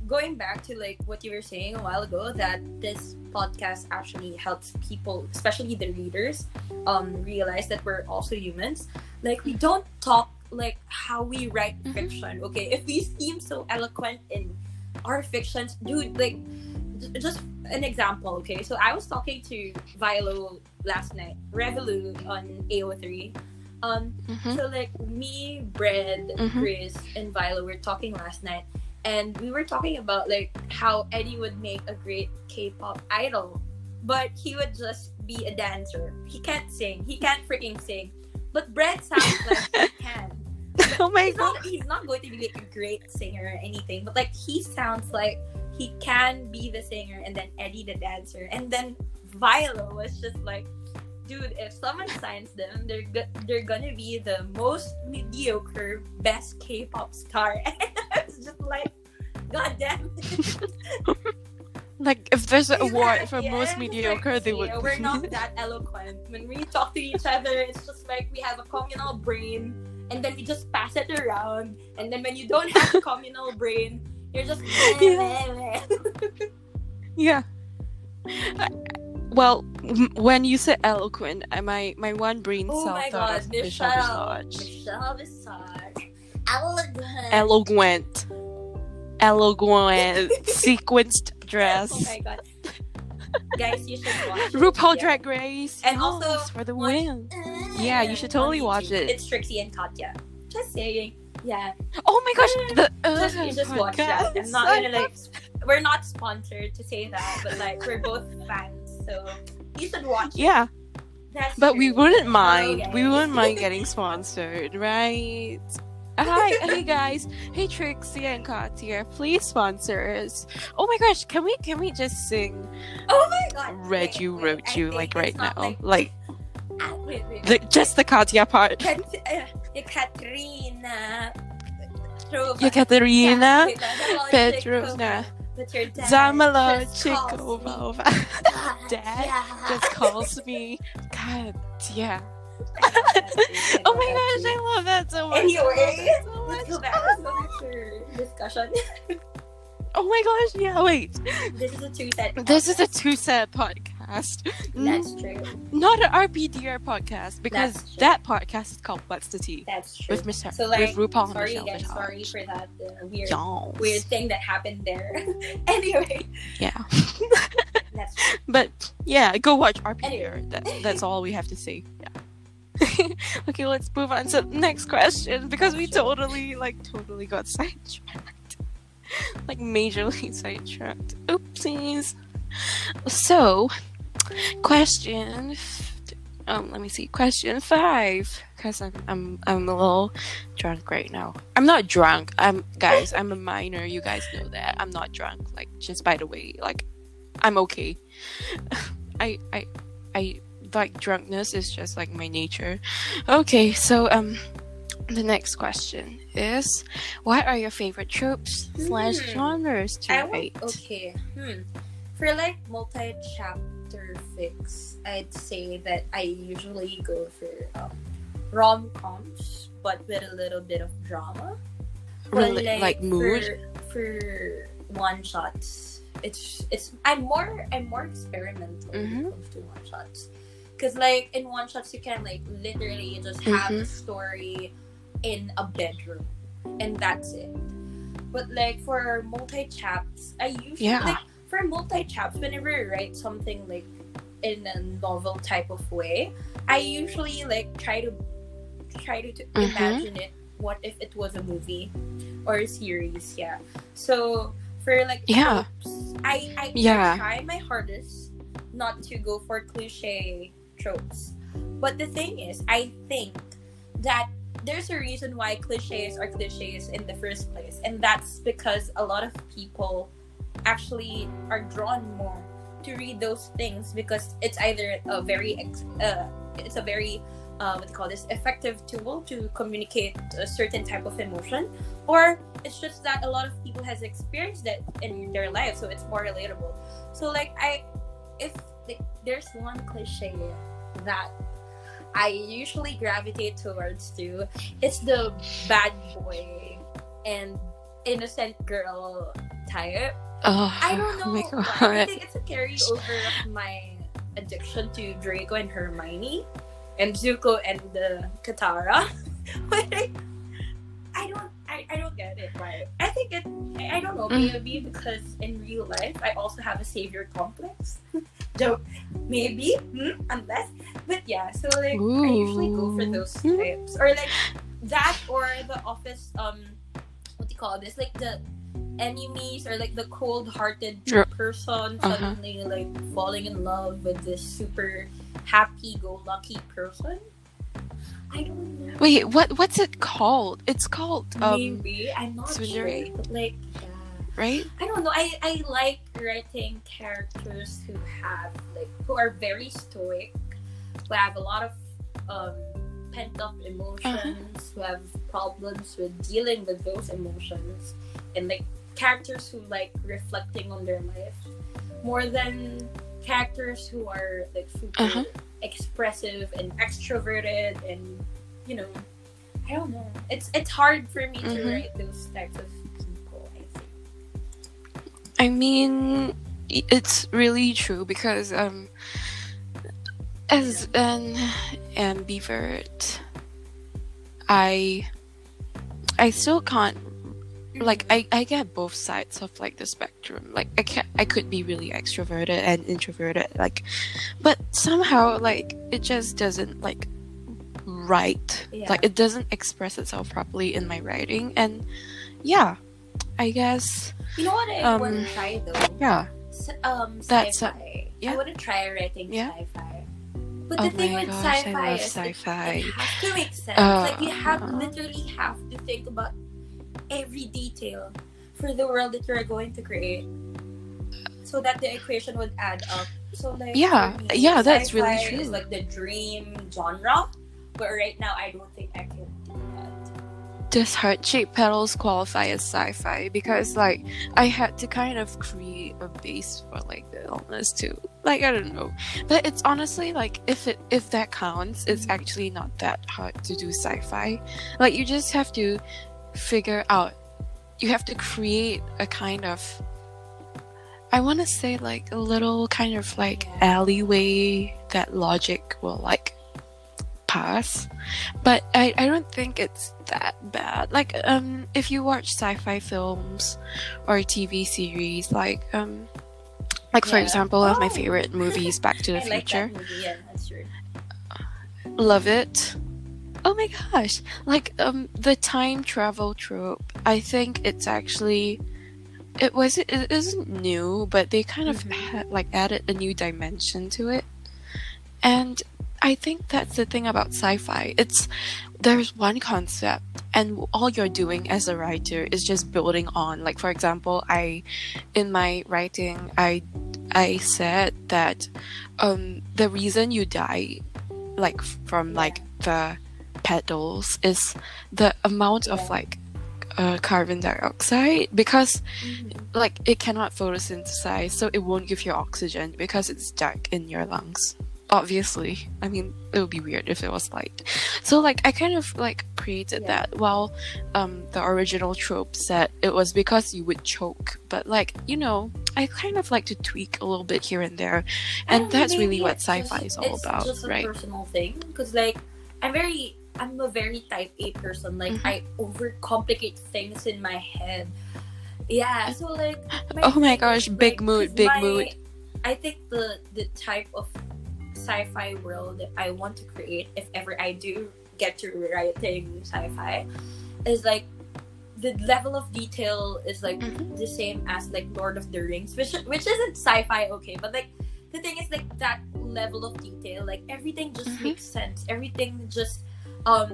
going back to like what you were saying a while ago that this podcast actually helps people especially the readers um realize that we're also humans like we don't talk like how we write Mhm. fiction okay if we seem so eloquent in our fictions dude like j- just an example okay so i was talking to vilo last night revolu on ao3 um Mhm. so like me, Bread, Mhm. Chris, and Viola were talking last night, and we were talking about like how Eddy would make a great K-pop idol, but he would just be a dancer. He can't sing. He can't freaking sing. But Brett sounds like he can. oh my he's god. not he's not going to be like a great singer or anything, but like he sounds like he can be the singer and then Eddy the dancer. And then Viola was just like, dude, if someone signs them, they're go- they're gonna be the most mediocre best K-pop star. And I was just like, God damn it. Like if there's an award for yeah, most mediocre, like, they would. We're not that eloquent. When we talk to each other, it's just like we have a communal brain, and then we just pass it around. And then when you don't have a communal brain, you're just. Yeah. yeah. I- Well, m- when you say eloquent, uh, my my one brain oh cell my thought god, of Michelle Michelle. Visage. Michelle Visage. Eloquent. Eloquent. Eloquent. Sequenced dress. Oh my god. Guys, you should watch. RuPaul Yeah. Drag Race. And also, Yes, for the watch- win. Yeah, you should totally watch it. It's Trixie and Katya. Just saying. Yeah. Oh my gosh, the uh, just, you just watch that. I'm not gonna like. We're not sponsored to say that, but like we're both fans, so you should watch. it. Yeah, That's but we wouldn't mind. Okay. We wouldn't mind getting sponsored, right? Hi, hey guys, hey Trixie and Katya, please sponsor us. Oh my gosh, can we can we just sing Oh my god. "Read Wait, You, wait, Wrote I You" like right now, Like, like ah, wait, wait. the, just the Katya part? Kat, uh, Katrina. Petrova. Yekaterina Wait, Petrovna. But dad Zamala just calls me Chikova Dad just calls me Katya. I love that too. I Oh my gosh. I love that so much. Anyway, I love that Let's so go back. much. Let's go back to discussion. Oh my gosh, yeah, wait. this is a TwoSet. This is a two set podcast. That's true. Not an RPDR podcast because that podcast is called What's the Tea That's true. with Mr. So like, with RuPaul and sorry Michelle guys, Visage. sorry for that uh, weird, weird thing that happened there. anyway, Yeah. that's true. But yeah, go watch RPDR. Anyway. That, that's all we have to say. Yeah. okay, let's move on to the next question because we totally, like, totally got sidetracked. like, majorly sidetracked. Oopsies. So, question. f- Um, let me see. Question five. Because I'm, I'm, I'm a little drunk right now. I'm not drunk. I'm, guys. I'm a minor. You guys know that. I'm not drunk. Like, just by the way, like, I'm okay. I I I like drunkenness is just like my nature. Okay, so um the next question is what are your favorite tropes slash Hmm. genres to I want, rate? okay. Hmm. For like multi-chapter fics, I'd say that I usually go for um, rom-coms, but with a little bit of drama. Really, Rela- like, mood? for, for one shots. It's it's I'm more I'm more experimental when Mhm. it comes to one shots. Cause like in one shots you can like literally just have Mhm. the story in a bedroom and that's it. But like for multi chaps, I usually Yeah. like for multi chaps whenever I write something like in a novel type of way, I usually like try to try to, to Mhm. imagine it. What if it was a movie or a series? Yeah. So for like Yeah. I I, Yeah. I try my hardest not to go for cliche tropes. But the thing is, I think that there's a reason why cliches are cliches in the first place, and that's because a lot of people actually are drawn more to read those things because it's either a very uh, it's a very uh, what do you call this effective tool to communicate a certain type of emotion or it's just that a lot of people has experienced that in their life so it's more relatable so like i if like, there's one cliche that i usually gravitate towards too it's the bad boy and innocent girl type Oh, I don't know. Oh my why. I think it's a carryover of my addiction to Draco and Hermione, and Zuko and the Katara. but I, I don't, I, I don't get it. Why? I think it. I, I don't know. Mm. Maybe because in real life, I also have a savior complex. Joke. Maybe. Hmm? Unless. But yeah. So like, I usually go for those Ooh. types, or like that, or the office. Um, what do you call this? Like the enemies or like the cold-hearted person Uh-huh. suddenly like falling in love with this super happy-go-lucky person I don't know. Wait, what what's it called? It's called um Maybe I'm not Tsundere? sure, but like yeah. Right? I don't know. I, I like writing characters who have like who are very stoic, who have a lot of um, pent up emotions, who have problems with dealing with those emotions, and like characters who like reflecting on their life more than characters who are like super Uh-huh. expressive and extroverted and you know I don't know. It's it's hard for me to Mhm. write those types of people. I think. I mean, it's really true because um, as an ambivert, I I still can't like I, I get both sides of like the spectrum. Like I can I could be really extroverted and introverted, like, but somehow like it just doesn't like write. Yeah. Like it doesn't express itself properly in my writing, and yeah, I guess You know what I Um, want to try though? yeah. S- um, That's, uh, sci-fi. yeah. I want to try writing Yeah. sci-fi. But Oh the thing my with gosh, sci-fi is sci-fi. it has to make sense. Uh, like you have literally have to think about every detail for the world that you're going to create, so that the equation would add up. So like Yeah, me, yeah, that's really true. Is like the dream genre, but right now I don't think I can. Does heart shaped petals qualify as sci-fi? Because like I had to kind of create a base for like the illness too. Like I don't know, but it's honestly like if it if that counts, it's actually not that hard to do sci-fi. Like you just have to figure out. You have to create a kind of. I want to say like a little kind of like alleyway that logic will like pass but I, I don't think it's that bad like um if you watch sci-fi films or tv series like um like for Yeah. example one of my Oh. favorite movies back to the like future movie. Yeah, that's true. love it oh my gosh like um the time travel trope i think it's actually it was it isn't new but they kind of Mhm. had, like added a new dimension to it and i think that's the thing about sci-fi. It's there's one concept and all you're doing as a writer is just building on. Like for example i in my writing i i said that um the reason you die like from like the petals is the amount of like uh, carbon dioxide because like it cannot photosynthesize so it won't give you oxygen because it's dark in your lungs obviously i mean it would be weird if it was light so like i kind of like created Yeah. that while um the original trope said it was because you would choke but like you know i kind of like to tweak a little bit here and there and that's really what sci-fi just- is all it's about just a right personal thing because like i'm very i'm a very type a person like Mhm. i overcomplicate things in my head yeah so like Oh my gosh, big like, mood, big my- mood. i think the the type of sci-fi world that i want to create if ever i do get to writing sci-fi is like the level of detail is like Mhm. the same as like Lord of the Rings, which which isn't sci-fi, okay, but like the thing is like that level of detail, like everything just Mhm. makes sense. Everything just um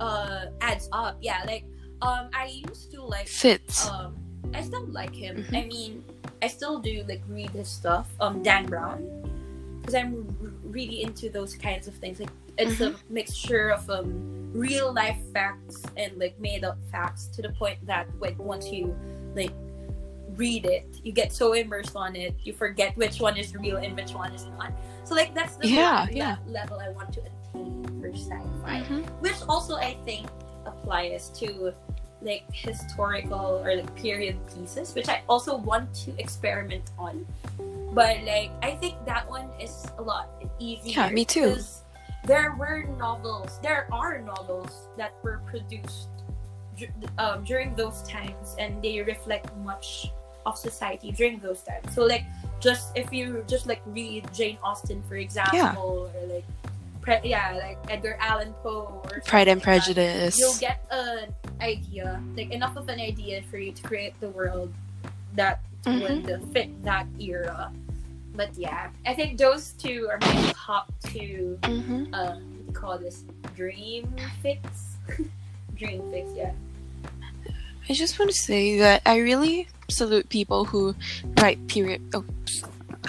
uh adds up. Yeah, like um I used to like fits um I still like him. Mhm. I mean, I still do like read his stuff. Um, Dan Brown, because I'm really into those kinds of things. Like it's a mixture of um real life facts and like made up facts to the point that when once you like read it, you get so immersed on it, you forget which one is real and which one is not. So like that's the Yeah, yeah. level I want to attain for sci-fi Mhm. which also I think applies to like historical or like period pieces, which I also want to experiment on. But like I think that one is a lot easier. Yeah, me too. There were novels. There are novels that were produced um, during those times, and they reflect much of society during those times. So like, just if you just like read Jane Austen, for example, or like, pre- yeah, like Edgar Allan Poe, or pride and something like that, prejudice you'll get an idea, like enough of an idea for you to create the world that Mhm. would fit that era. But yeah, I think those two are my top two. Mm-hmm. Uh, what do you call this dream fics. dream fics, yeah. I just want to say that I really salute people who write period. Oh,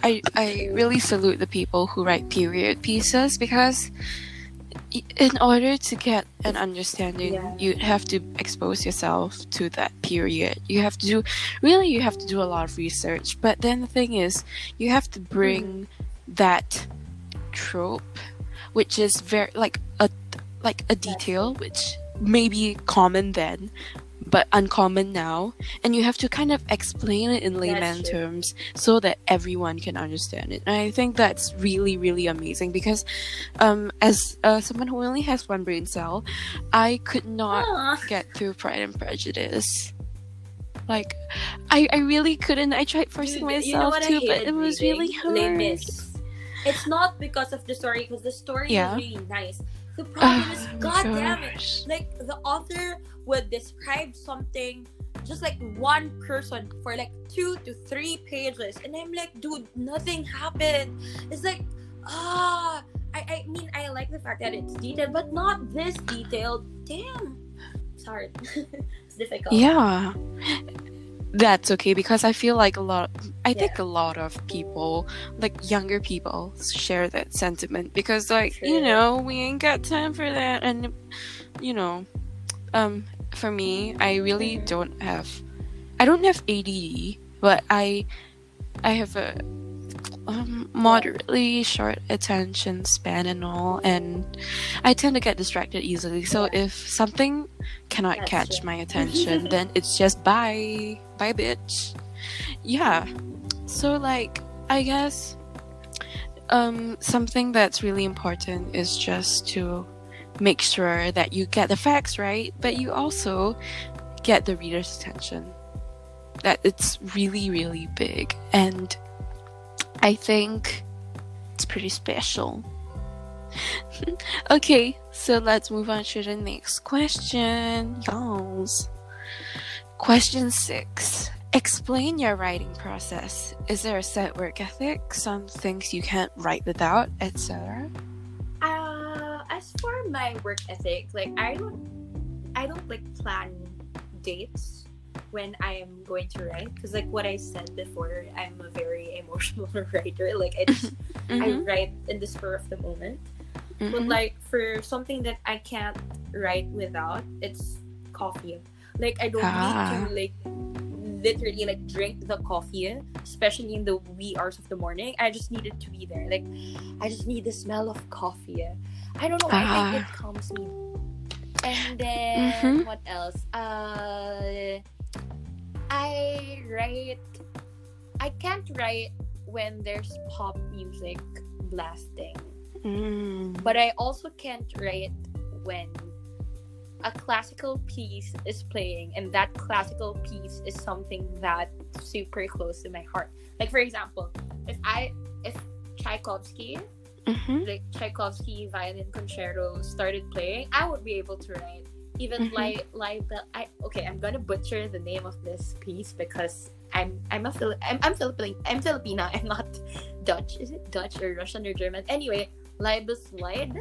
I I really salute the people who write period pieces because in order to get an understanding, Yeah. you have to expose yourself to that period. You have to do really you have to do a lot of research. But then the thing is, you have to bring mm-hmm. that trope, which is very like a like a detail which may be common then but uncommon now and you have to kind of explain it in layman terms so that everyone can understand it and i think that's really really amazing because um as uh, someone who only has one brain cell i could not Aw. get through pride and prejudice like i i really couldn't i tried forcing Dude, you know myself to but it was reading? really hard It's not because of the story, because the story Yeah. is really nice. The problem Oh is, god damn it, like the author would describe something just like one person for like two to three pages. And i'm like dude nothing happened. It's like ah i i mean i like the fact that it's detailed but not this detailed. Damn. It's hard it's difficult. Yeah. That's okay because I feel like a lot I think Yeah. a lot of people, like younger people, share that sentiment because like, you know, we ain't got time for that and you know, um for me, I really Mhm. don't have I don't have ADD, but I I have a um, moderately short attention span and all, and I tend to get distracted easily. So if something cannot That's catch my attention, then it's just bye, bye, bitch. Yeah. So like, I guess, um, something that's really important is just to make sure that you get the facts right, but you also get the reader's attention. That it's really, really big, and I think it's pretty special. okay, so let's move on to the next question. Yes. Question six. Explain your writing process. Is there a set work ethic, some things you can't write without, etc.? Uh, as for my work ethic, like I don't, I don't like plan dates when I am going to write because, like what I said before, I'm a very emotional writer. Like I just I Mhm, write in the spur of the moment. But mhm. like for something that I can't write without, it's coffee. Like I don't Ah. need to like literally like drink the coffee, especially in the wee hours of the morning. I just need it to be there. Like I just need the smell of coffee. I don't know. I Ah. think it calms me. And then Mhm. what else? Uh, I write. I can't write when there's pop music blasting. Mm. But I also can't write when a classical piece is playing and that classical piece is something that super close to my heart. Like for example, if I if Tchaikovsky, Mhm. like Tchaikovsky violin concerto started playing, I would be able to write. Even Mhm. like like the I okay, I'm gonna butcher the name of this piece because I'm I'm a Phil I'm I'm Filipino I'm Filipina. I'm not Dutch. Is it Dutch or Russian or German? Anyway, Slide.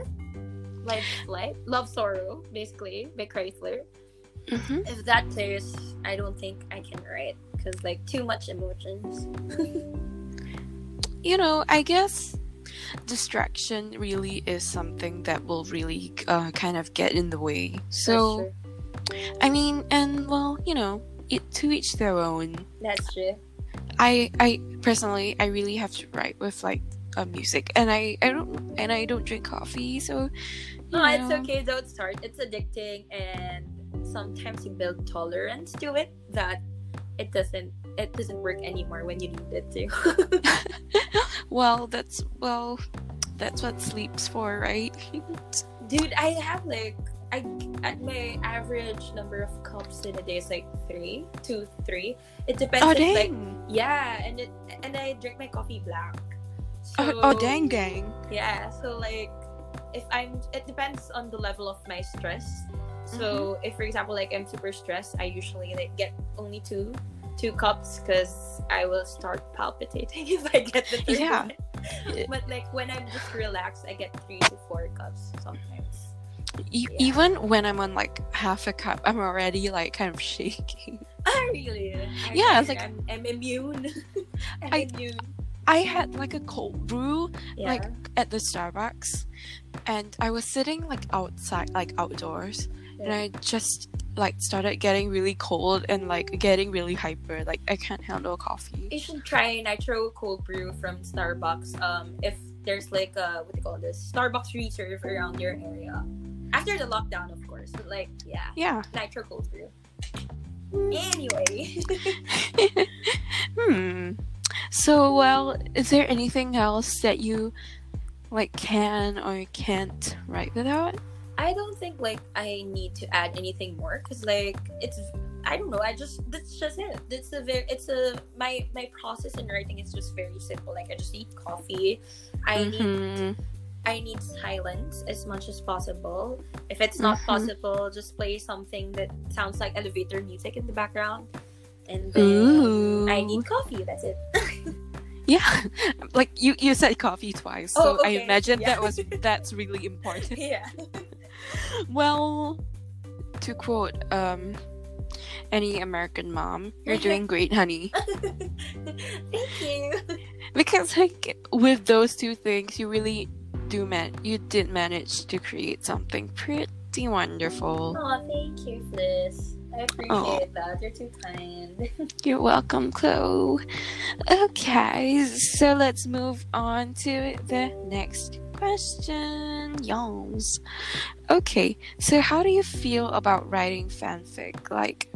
Life Love Sorrow, basically, by Kreisler. Mhm. If that plays, I don't think I can write. Because like too much emotions. you know, I guess distraction really is something that will really uh, kind of get in the way. So, I mean, and well, you know, it, to each their own. That's true. I, I personally, I really have to write with like uh, music, and I, I don't, and I don't drink coffee, so. No, it's okay. Don't start. It's addicting, and sometimes you build tolerance to it that it doesn't it doesn't work anymore when you need it to. well, that's well, that's what sleep's for, right? Dude, I have like I at my average number of cups in a day is like three, two, three. It depends. oh if, like dang! yeah, and it and I drink my coffee black. Oh, so, oh, oh dang, gang! Yeah, so like if I'm it depends on the level of my stress. So mm-hmm. if for example like I'm super stressed, I usually like get only two two cups because I will start palpitating if I get the third Yeah. one. but like when I'm just relaxed, I get three to four cups sometimes. E- Yeah. Even when I'm on like half a cup, I'm already like kind of shaking. Ah, really? I Yeah, it's like- I'm, I'm immune. I'm I- immune. I had like a cold brew Yeah. like at the Starbucks, and I was sitting like outside, like outdoors, and I just like started getting really cold and like getting really hyper. Like I can't handle coffee. you should try nitro cold brew from Starbucks. Um, if there's like a what do you call this Starbucks reserve around your area, after the lockdown, of course. But like, yeah, Yeah. nitro cold brew. Anyway, hmm. So well, is there anything else that you like can or can't write without? I don't think like I need to add anything more because like it's I don't know I just that's just it. It's a very it's a my my process in writing is just very simple. Like I just need coffee. I need Mhm. I need silence as much as possible. If it's not Mhm. possible, just play something that sounds like elevator music in the background. And then Ooh. I need coffee. That's it. Yeah, like you you said coffee twice, so Oh, I imagine Yeah. that was that's really important. yeah. Well, to quote um any American mom, you're doing great, honey. Thank you. Because like with those two things, you really do man you did manage to create something pretty wonderful. Oh, thank you, Fliss. I appreciate that. You're too kind. You're welcome, Chloe. Okay, so let's move on to the next question. Yawns. Okay, so how do you feel about writing fanfic? Like,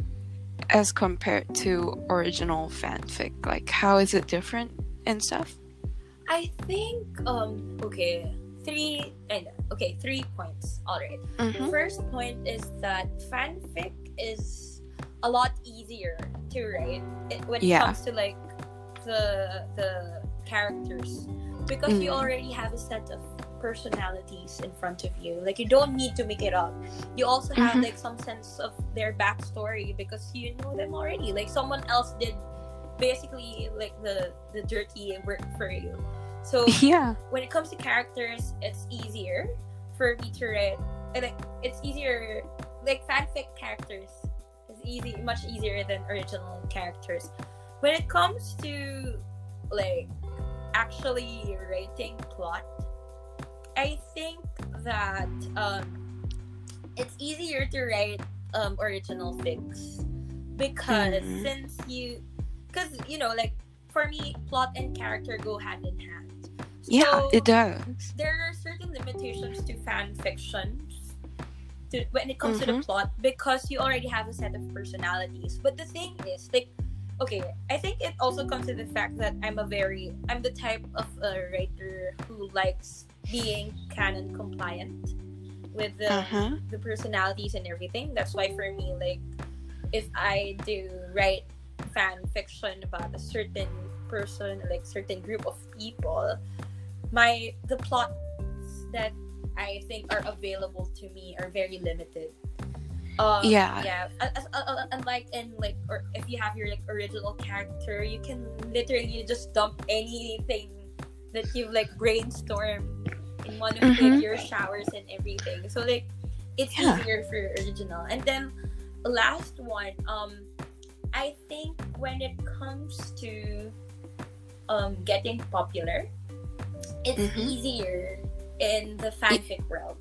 as compared to original fanfic? Like, how is it different and stuff? I think um okay three and okay three points. All right. Mm-hmm. First point is that fanfic is a lot easier to write when it Yeah. comes to like the the characters because you Mm. already have a set of personalities in front of you. Like you don't need to make it up. You also have Mhm. like some sense of their backstory because you know them already. Like someone else did basically like the the dirty work for you. So Yeah. when it comes to characters, it's easier for me to write. uh, Like it's easier, like fanfic characters is easy, much easier than original characters. When it comes to like actually writing plot, I think that um, it's easier to write um, original fics because Mhm. since you, because you know, like for me, plot and character go hand in hand. Yeah, it does. there are certain limitations to fan fictions to, when it comes to Mm-hmm. the plot because you already have a set of personalities. But the thing is, like, okay, I think it also comes to the fact that I'm a very, I'm the type of a writer who likes being canon compliant with the Uh huh. the personalities and everything. That's why for me, like, if I do write fan fiction about a certain person, like certain group of people, my the plots that I think are available to me are very limited. Um, Yeah. yeah. Unlike in like, or if you have your like original character, you can literally just dump anything that you've like brainstormed in one of Mhm. like, your showers and everything. So like, it's Yeah. easier for your original. And then last one, um, I think when it comes to um getting popular, it's Mhm. easier in the fanfic world.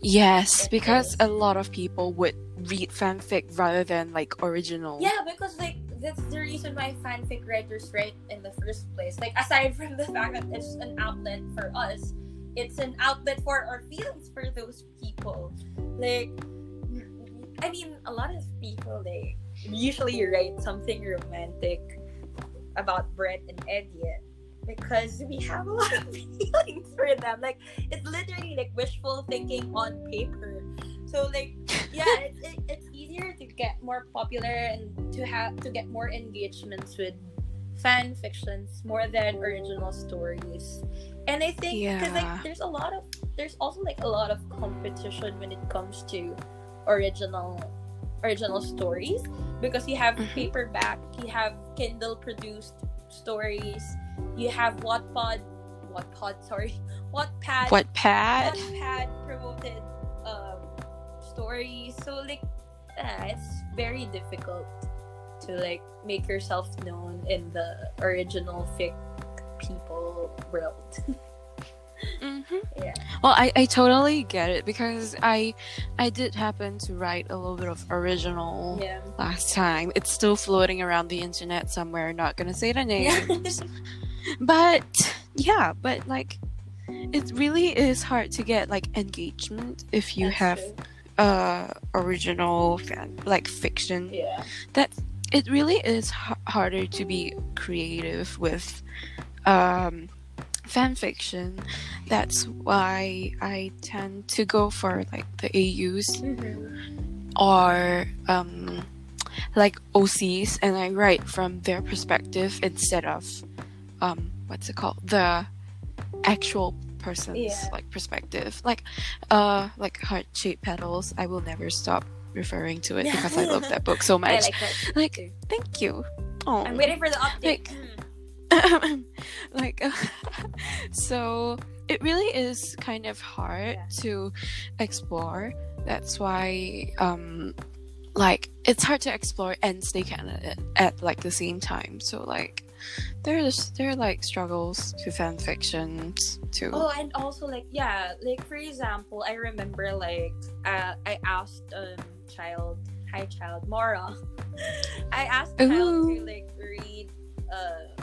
Yes, because a lot of people would read fanfic rather than like original. Yeah, because like that's the reason why fanfic writers write in the first place. Like aside from the fact that it's an outlet for us, it's an outlet for our feelings for those people. Like I mean, a lot of people they usually write something romantic about Brett and Eddy because we have a lot of feelings for them. Like it's literally like wishful thinking on paper. So like yeah, it's it, it's easier to get more popular and to have to get more engagements with fan fictions more than original stories. And I think because Yeah. like there's a lot of there's also like a lot of competition when it comes to original original stories because you have Mhm. paperback, you have Kindle produced stories, you have Wattpad, Wattpad, sorry, Wattpad, What pad? Wattpad promoted um, stories. So like, uh, it's very difficult to like make yourself known in the original fic people world. hmm yeah. Well, I, I totally get it because I I did happen to write a little bit of original Yeah. last time. It's still floating around the internet somewhere. Not gonna say the Yeah. but yeah, but like it really is hard to get like engagement if you That's have true. uh original fan like fiction. Yeah. That it really is h- harder to be creative with um fan fiction. That's why I tend to go for like the AUs Mm-hmm. or um, like OCs, and I write from their perspective instead of um, what's it called the actual person's Yeah. like perspective. Like uh, like heart shaped petals. I will never stop referring to it because I love that book so much. like Like, Thank you. Oh, I'm waiting for the update. Like- Mm. like so it really is kind of hard Yeah. to explore that's why um like it's hard to explore and stay canon at like the same time so like there's there are like struggles to fan fictions too Oh, and also like yeah, like for example, I remember like uh, I asked um child, hi child, Mora. I asked child to like read uh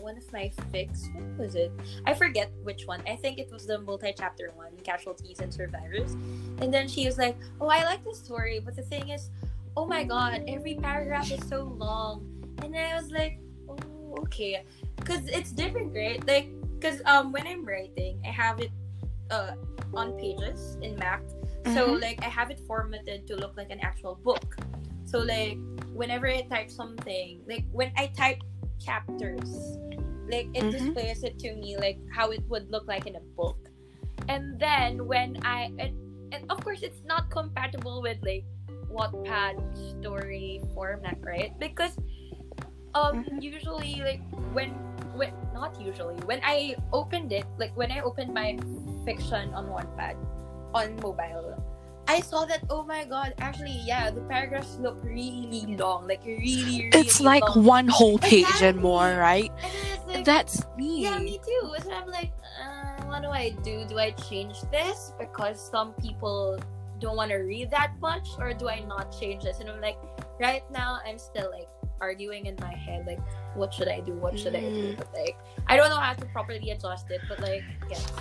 one of my fics. What was it? I forget which one. I think it was the multi-chapter one, Casualties and Survivors. And then she was like, "Oh, I like the story, but the thing is, oh my god, every paragraph is so long." And then I was like, "Oh, okay." Cuz it's different, right? Like cuz um when I'm writing, I have it uh on pages in Mac. So Mhm. like I have it formatted to look like an actual book. So like whenever I type something, like when I type chapters, like it Mhm. displays it to me like how it would look like in a book. And then when I and, and of course it's not compatible with like Wattpad story format, right? Because um Mhm. usually like when when not usually when I opened it like when I opened my fiction on Wattpad on mobile I saw that oh my god actually yeah the paragraphs look really long like really really it's like long. one whole page and more right? And like that's me yeah me too. So I'm like uh, what do I do? Do I change this because some people don't want to read that much or do I not change this? And I'm like right now I'm still like arguing in my head like what should I do? What should I do? Mm. but like I don't know how to properly adjust it but like yes.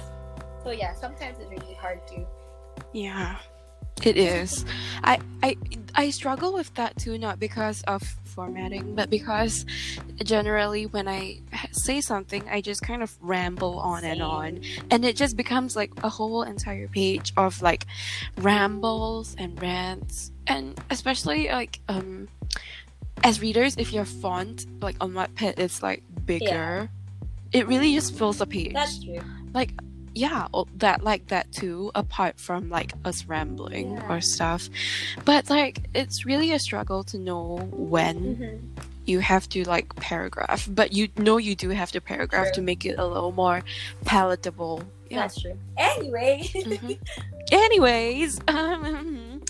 So yeah sometimes it's really hard to Yeah, it is. I I I struggle with that too, not because of formatting, but because generally when I say something, I just kind of ramble on and on, and it just becomes like a whole entire page of like rambles and rants, and especially like um as readers, if your font like on Wattpad is like bigger, it really just fills the page that's true like yeah that like that too apart from like us rambling Yeah. or stuff but like it's really a struggle to know when mm-hmm. you have to like paragraph but you know you do have to paragraph True. to make it a little more palatable yeah that's true anyway Mhm. anyways um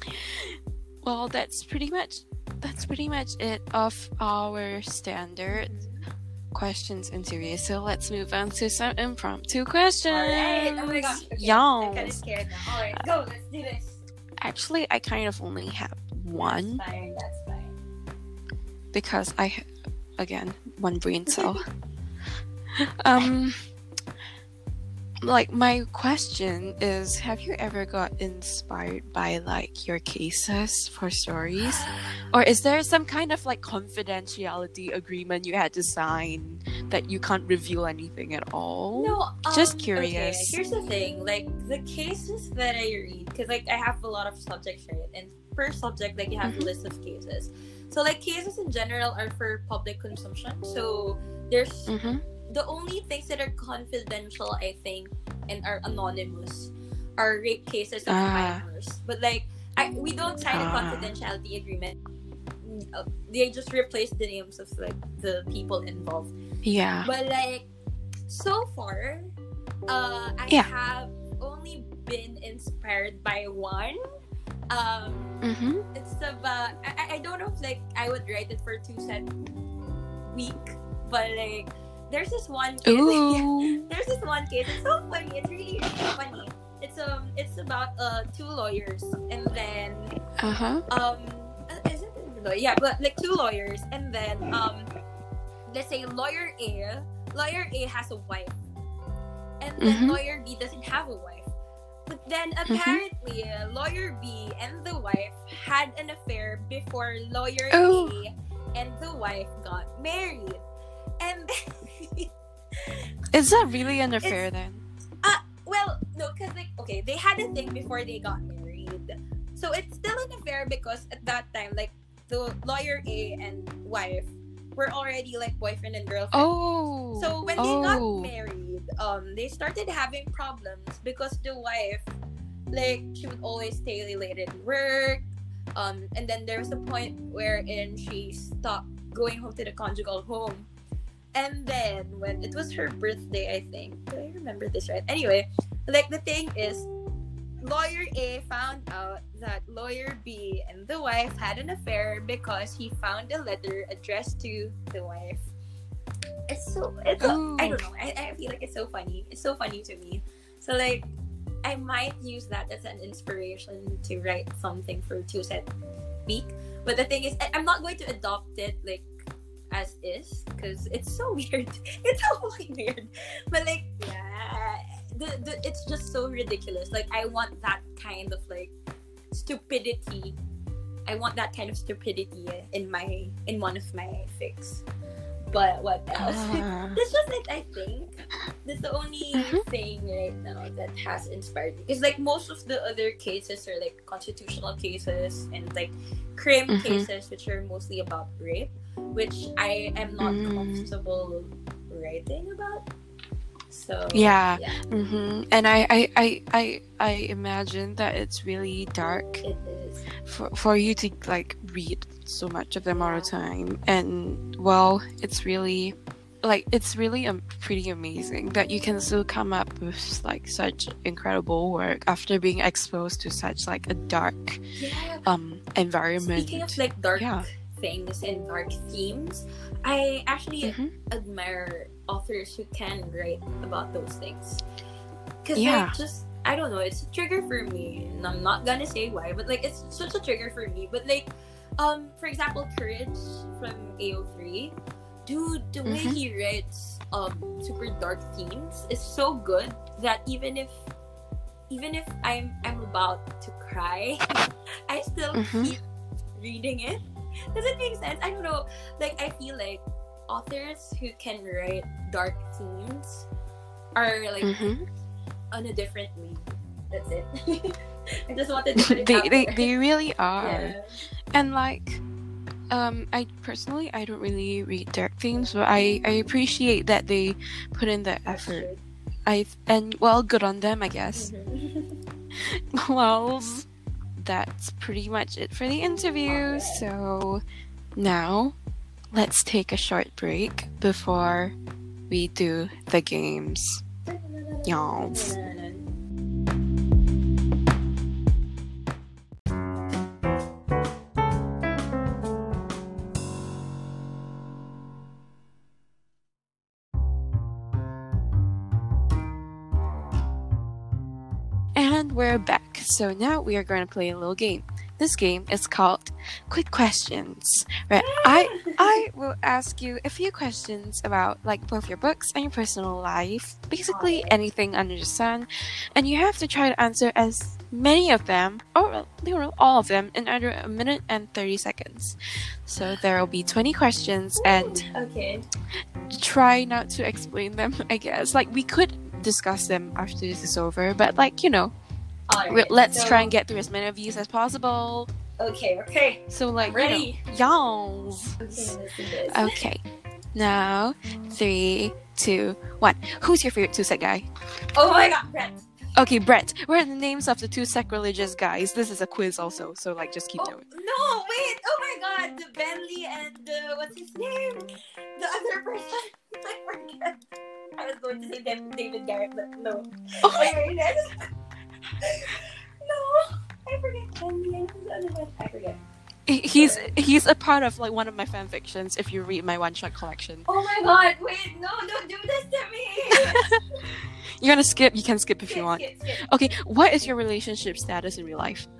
well that's pretty much that's pretty much it of our standard questions and series. so let's move on to some impromptu questions Alright. Oh my gosh. Okay. I'm kind of scared now. Alright, go. Let's do this. Actually, I kind of only have one That's fine. That's fine. because I, again, one brain cell. um, like my question is, have you ever got inspired by like your cases for stories, or is there some kind of like confidentiality agreement you had to sign that you can't reveal anything at all? No, um, Just curious. Okay, here's the thing: like the cases that I read, because like I have a lot of subjects, right? And per subject, like you have Mhm. a list of cases. So like cases in general are for public consumption. So there's Mm-hmm. The only things that are confidential, I think, and are anonymous, are rape cases of Ah. minors. But like I we don't sign a Ah. confidentiality agreement. Uh, They just replace the names of like the people involved. Yeah. But like so far, uh, I Yeah. have only been inspired by one. Um, Mm-hmm. it's about I, I- I don't know if like I would write it for TwoSet week, but like there's this one case. Ooh. there's this one case. It's so funny. It's really really funny. It's um it's about uh two lawyers and then Uh huh. um uh, is it lawyer? yeah but like two lawyers and then um let's say lawyer A lawyer A has a wife and then Mhm. lawyer B doesn't have a wife but then apparently uh, lawyer B and the wife had an affair before lawyer Oh. A and the wife got married and Is that really an affair then? Well, no, because like okay, they had a thing before they got married, so it's still an affair because at that time, like the lawyer A and wife were already like boyfriend and girlfriend. Oh. So when they got oh. married, um, they started having problems because the wife, like, she would always stay late at work. Um, and then there was a point wherein she stopped going home to the conjugal home. And then when it was her birthday, I think. Do I remember this right? Anyway, like the thing is, lawyer A found out that lawyer B and the wife had an affair because he found a letter addressed to the wife. It's so it's I don't know. I, I feel like it's so funny. It's so funny to me. So like I might use that as an inspiration to write something for set week. But the thing is I'm not going to adopt it like as is because it's so weird. It's so fucking weird. But like yeah the, the it's just so ridiculous. Like I want that kind of like stupidity. I want that kind of stupidity in my in one of my fics. But what else? Ah. That's just it, I think. That's the only Mhm. thing right now that has inspired me. Because like most of the other cases are like constitutional cases and like crime Mhm. cases, which are mostly about rape, which I am not Mm. comfortable writing about. So Yeah. yeah, Mm-hmm. And I, I, I, I, I imagine that it's really dark it is. for, for you to like read so much of them all the time. And well, it's really like it's really um, pretty amazing that you can still come up with like such incredible work after being exposed to such like a dark Yeah. um environment. Speaking of like dark Yeah. Things and dark themes, I actually Mhm. admire authors who can write about those things. Cause Yeah. like just I don't know, it's a trigger for me, and I'm not gonna say why, but like it's such a trigger for me. But like, um, for example, Courage from AO3, dude, the way Mhm. he writes um super dark themes is so good that even if even if I'm I'm about to cry, I still Mhm. keep reading it. Does it make sense? I don't know. Like I feel like authors who can write dark themes are like Mhm. on a different league. That's it. I just wanted to they, they, they really are. yeah. and like um i personally i don't really read dark themes but i i appreciate that they put in the effort i and well good on them i guess Mhm. well that's pretty much it for the interview so now let's take a short break before we do the games Y'all. And we're back. So now we are going to play a little game. This game is called Quick Questions. Right? I I will ask you a few questions about like both your books and your personal life, basically anything under the sun, and you have to try to answer as many of them or you know all of them in under a minute and 30 seconds. So there will be 20 questions and okay. try not to explain them, I guess. Like we could discuss them after this is over, but like, you know, All right. let's so- try and get through as many of these as possible. Okay. Okay. So like, Ready. you know. Okay. Let's do this. Okay. Now, three, two, one. Who's your favorite TwoSet guy? Oh my God, Brett. Okay, Brett. What are the names of the two sacrilegious guys? This is a quiz also, so like just keep Oh, note. no, wait! Oh my god, the Ben Lee and the what's his name? The other person. I forget. I was going to say David Garrett, but no. Oh, wait, wait. no, I forget Ben Lee and who's the other one? I forget. he- he's he's a part of like one of my fan fictions. If you read my one shot collection, Oh my god, wait, no, don't do this to me! you're gonna skip. You can skip if you want. skip, skip. Okay, what is your relationship status in real life?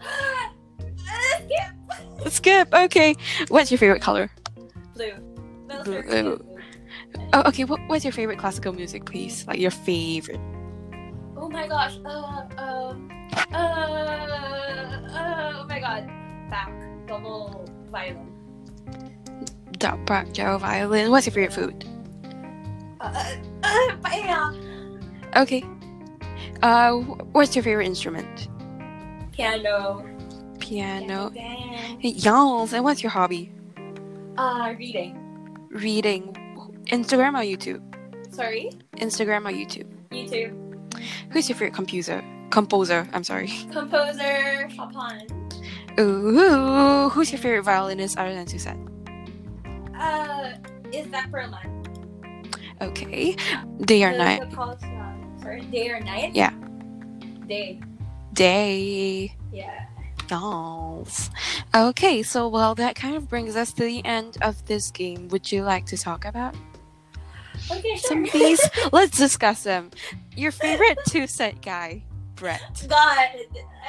Skip! Skip. Okay, what's your favorite color? Blue. Well, Blue. blue. Oh, okay. What, what's your favorite classical music, please? Like your favorite. Oh my gosh. Uh, um, uh, uh, oh my god. Bach. Double violin. Black gel violin. What's your favorite food? Uh, uh, uh, paella. Okay. Uh, what's your favorite instrument? Piano. Piano. Piano. Yes. And what's your hobby? Uh, reading. Reading. Instagram or YouTube? Sorry? Instagram or YouTube? YouTube. Who's your favorite composer? Composer. I'm sorry. Composer. Chopin. Ooh. Who's your favorite violinist other than TwoSet? Uh, is that Perlman? Okay. Day or The- night? the song. Sorry, day or night? Yeah. Day. Day. Yeah. Yes. Okay, so well, that kind of brings us to the end of this game. Would you like to talk about Okay, sure. some of these? Let's discuss them. Your favorite TwoSet guy, Brett. God,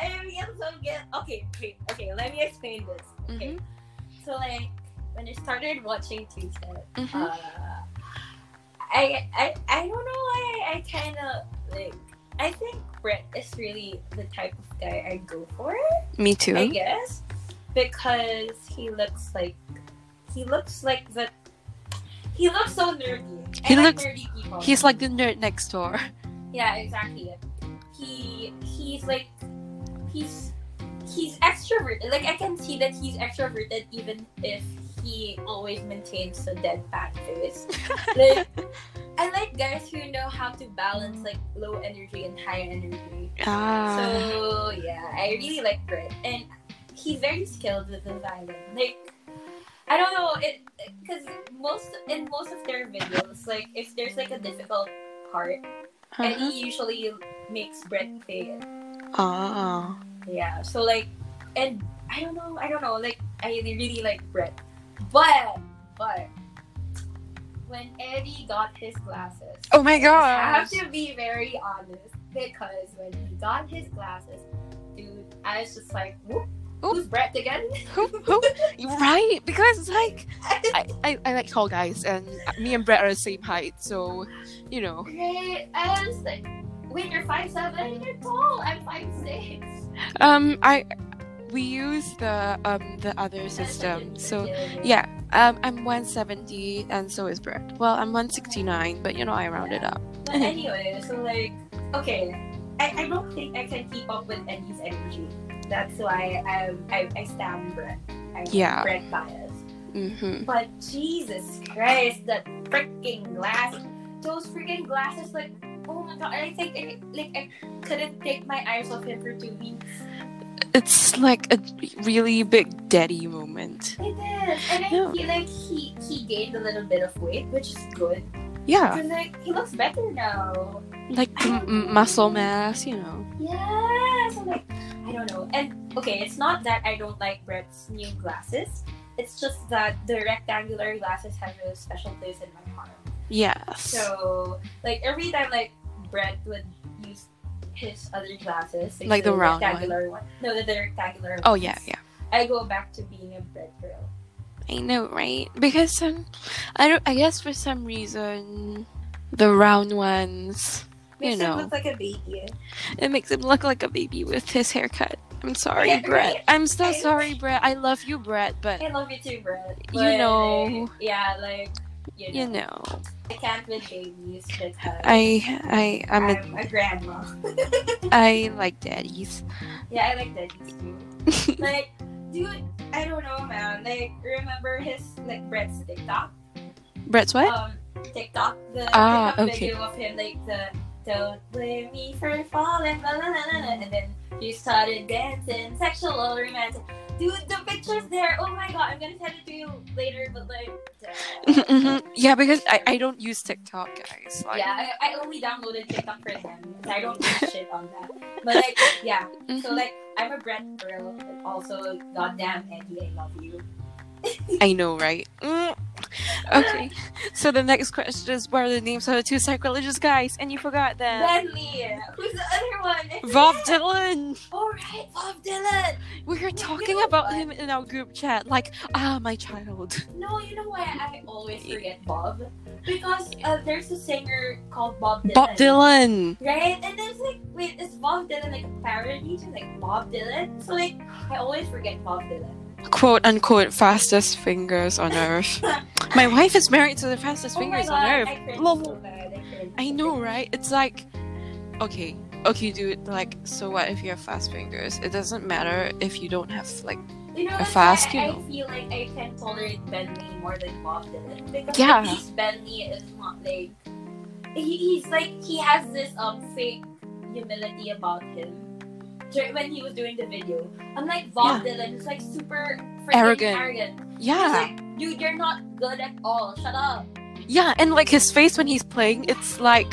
I am so get. Okay, wait. Okay, let me explain this. Okay, Mhm. so like when I started watching TwoSet, Mhm. uh, I I I don't know why I, I kind of like. I think Brett is really the type of guy I go for. Me too. I guess because he looks like he looks like the. He looks so nerdy. He I looks- nerdy people. He's like the nerd next door. Yeah, exactly. He he's like he's he's extroverted. Like I can see that he's extroverted even if he always maintains a deadpan face. like I like guys who know how to balance like low energy and high energy. Ah. So yeah, I really like Brett, and he's very skilled with the violin. Like I don't know it because most in most of their videos, like if there's like a difficult part, and Uh-huh. he usually makes Brett play it. Ah. Yeah, so like, and I don't know, I don't know, like I really like Brett, but but when Eddy got his glasses, Oh my god! I have to be very honest because when he got his glasses, dude, I was just like, Whoop, Oop. who's Brett again? Who, who? Right? Because like I, I, I like tall guys, and me and Brett are the same height, so you know. Great, I was like, wait, you're five seven, you're tall. I'm five six. Um, I we use the um the other system, so yeah. Um, I'm 170, and so is Brett. Well, I'm 169, but you know I rounded up. But anyway, so like, okay, I, I don't think I can keep up with Eddy's energy. That's why I I, I stand Brett. I'm Yeah. Brett bias. Mm-hmm. But Jesus Christ, that freaking glass, those freaking glasses, like, oh my god, I think I, like I couldn't take my eyes off him for two weeks. It's like a really big daddy moment. It is, and I Yeah. feel like he he gained a little bit of weight, which is good. Yeah, Cause like he looks better now. Like m- muscle mass, you know. Yeah, so like I don't know. And okay, it's not that I don't like Brett's new glasses. It's just that the rectangular glasses have a special place in my heart. Yes. So like every time like Brett would use his other glasses, Like the round one. rectangular one. No, the, the rectangular. oh ones, yeah, yeah. I go back to being a Brett girl. I know, right? Because um, I don't. I guess for some reason, the round ones, you Makes him know, look like a baby. it makes him look like a baby with his haircut. I'm sorry, Yeah, Brett. right. I'm so sorry, Brett. I love you, Brett, but I love you too, Brett. You know. like, yeah, like you know, you know, I can't with babies because I, I, I'm I'm a, a grandma. I like daddies. Yeah, I like daddies too. like, dude, I don't know, man. Like, remember his like Brett's TikTok? Brett's what? Um, TikTok, the Ah, TikTok okay. video of him, like the Don't blame me for falling, la, la, la, la, la. and then you started dancing, sexual romantic. Dude, the picture's there. Oh my god, I'm gonna send it to you later, but like. Mhm. yeah, because I, I don't use TikTok, guys. Like, yeah, I, I only downloaded TikTok for him. I don't do shit on that. But like, yeah. So mhm. like, I'm a Brett girl. but Also, goddamn Eddy, I love you. I know, right? Mm. Okay, so the next question is what are the names of the two sacrilegious guys? And you forgot them. Ben Lee. Who's the other one? Bob. Dylan! All right, Bob Dylan. We were You talking know about what? him in our group chat, like, ah, my child. No, you know why I always forget Bob? Because uh, there's a singer called Bob Dylan. Bob Dylan! Right? And then it's like, wait, is Bob Dylan like a parody to like Bob Dylan? So like, I always forget Bob Dylan. Quote unquote, fastest fingers on earth. My wife is married to the fastest oh fingers god, on earth. I so. I. Know, right? It's like, okay, okay, dude. Like, so what if you have fast fingers? It doesn't matter if you don't have like, You know, a fast, you I, know. I feel like I can tolerate Ben Lee more than Bob Dylan because Yeah. at least Ben Lee is not like he, he's like he has this um fake humility about him when he was doing the video. I'm Unlike Bob Dylan, who's like super freaking Arrogant. arrogant. Yeah, like, dude, you're not good at all. Shut up. yeah, and like his face when he's playing, it's like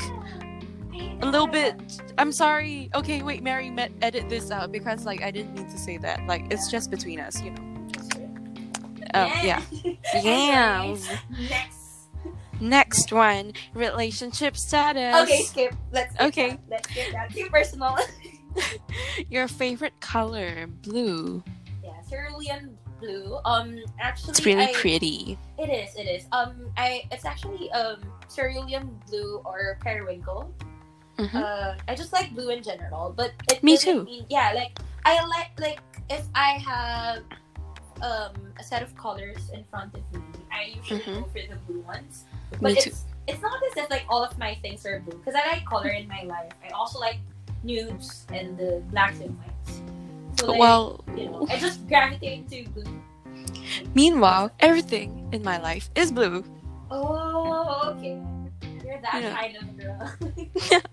a little bit. I'm sorry. Okay, wait, Mary, met, edit this out because like I didn't mean to say that. Like, it's just between us, you know. Oh, yeah. Yeah. Next. Next one, relationship status. Okay, skip. Let's skip Okay. that. Let's skip that. Too personal. Your favorite color, blue. Yeah, cerulean blue. Um, actually, It's really I, pretty. It is. It is. Um, I. It's actually um cerulean blue or periwinkle. Mhm. Uh, I just like blue in general, but it Me too. Mean, yeah, like I like like if I have um a set of colors in front of me, I usually Mhm. go for the blue ones. But Me too. it's it's not as if like all of my things are blue because I like color in my life. I also like nudes and the blacks and whites. So like, well, you know, I just gravitate to blue. meanwhile, everything in my life is blue. Oh, okay. You're that Yeah. kind of girl.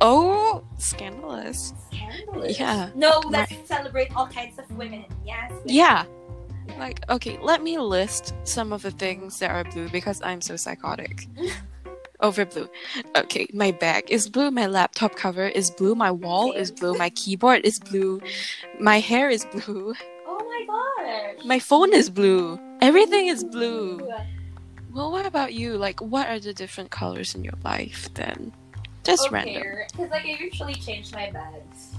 Oh, scandalous. Scandalous. Yeah. No, let's celebrate all kinds of women. Yes. women. Yeah. Like, okay, let me list some of the things that are blue because I'm so psychotic. Over blue. Okay, my bag is blue, my laptop cover is blue, my wall is blue, my keyboard is blue, my hair is blue, Oh my gosh. my phone is blue. Everything is blue. Well, what about you? Like, what are the different colors in your life then? Just random. Okay, because like I usually change my bags.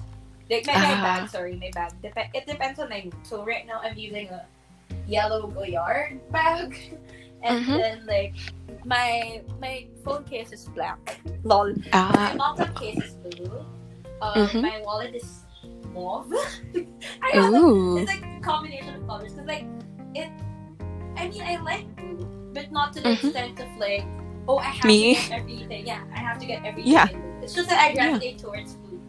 Like my, my Ah. bag, sorry, my bag. Dep- it depends on my mood. So right now I'm using a yellow Goyard bag, and Mhm. then like my my phone case is black. Lol. My Ah, laptop case is blue. Um, Mhm. My wallet is mauve. I don't know. It's like a combination of colors because like it. I mean, I like blue, but not to the Mhm. extent of like, oh, I have Me? to get everything. Yeah, I have to get everything. Yeah. It's just that I gravitate towards blue.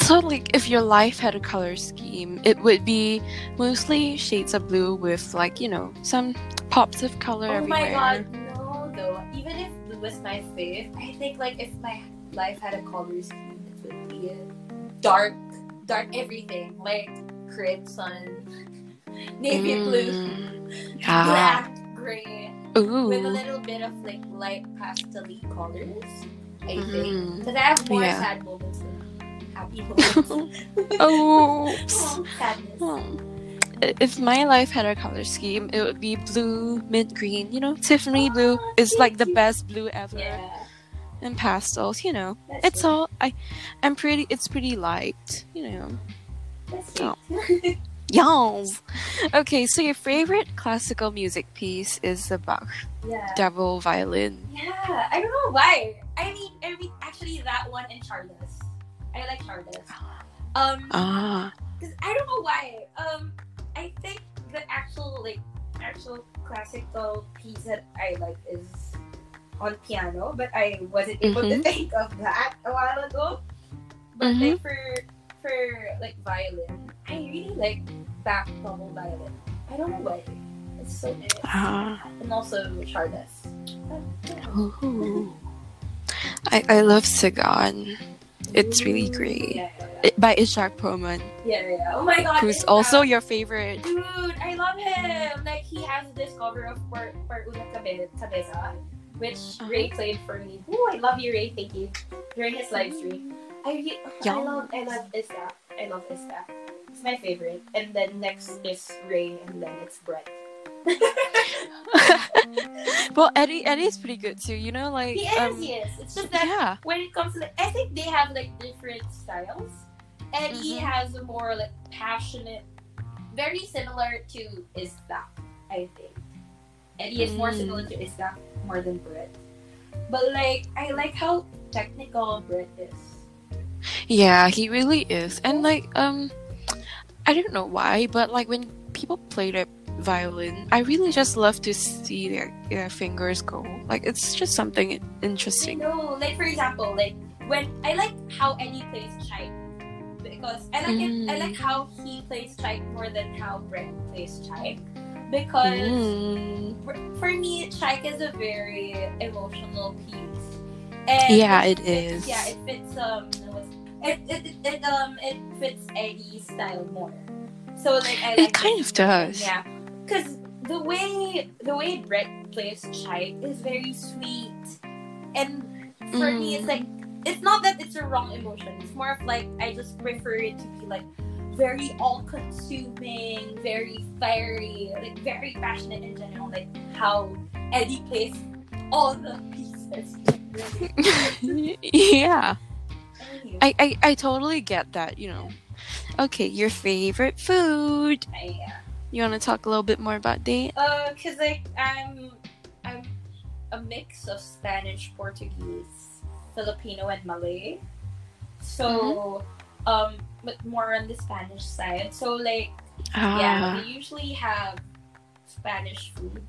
So, like, if your life had a color scheme, it would be mostly shades of blue with, like, you know, some pops of color Oh everywhere. my god, no, though. Even if blue was my fave, I think like if my life had a color scheme, it would be a dark, dark everything like crimson, navy blue, Mm, Yeah. black, gray. with a little bit of like light pastel colors. I think Mhm. because I have more Yeah. sad moments than happy moments. Oops. oh, sadness. Hmm. If my life had a color scheme, it would be blue, mint green. You know, Tiffany blue is like the best blue ever. Yeah, And pastels, you know, that's it's all I. I'm pretty. It's pretty light. You know. That's Oh. Yes. Okay, so your favorite classical music piece is the Bach yeah, Devil Violin. yeah. I don't know why. I mean, I mean, actually, that one and Charles. I like Charles. Um, Ah. Cause I don't know why. Um, I think the actual like actual classical piece that I like is on piano, but I wasn't able to Mhm. think of that a while ago. But Mhm. like for for like violin, I really like Bach double violin. I don't know why. It's so nice. Ah. And also Charles. Ooh. I, I love Sagan. It's really great. Yeah, yeah, It, by Itzhak Perlman, yeah. yeah, yeah. Oh my god. who's also your favorite. Dude, I love him. Like he has this cover of Per Per Una Cabeza, which Uh-huh. Ray played for me. Ooh, I love you, Ray. Thank you. During his live stream, I re- I love I love Ista. I love Ista. It's my favorite. And then next is Ray, and then it's Brett. well, Eddy Eddy's pretty good too. You know, like he is. um, he is. It's just that yeah, when it comes to like, I think they have like different styles. Eddy Mhm. has a more like passionate, very similar to Isda, I think. Eddy is more Mm. similar to Isda more than Brett. But like I like how technical Brett is. yeah, he really is. And like um, I don't know why, but like when people played the violin, I really just love to see their their fingers go. Like it's just something interesting. know, like for example, like when I like how Eddy plays Tchaik because I like it. I Mm. like how he plays Tchaik more than how Brett plays Tchaik because. Mm. for, me, Tchaik is a very emotional piece. And Yeah, it fits- is. Yeah, it fits um it, it, it, it um it fits Eddy's style more. So like I like It kind this. of does. Yeah, because the way the way Brett plays Tchaik is very sweet, and for me it's Mm. like it's not that it's a wrong emotion. It's more of like I just prefer it to be like very all-consuming, very fiery, like very passionate in general. Like how Eddy plays all the pieces. yeah, I, I I totally get that. You know. Okay, your favorite food. Uh, You want to talk a little bit more about that? Uh, cause like I'm, I'm a mix of Spanish, Portuguese, Filipino, and Malay. So, um, but more on the Spanish side. So like, yeah, Ah, we usually have Spanish food.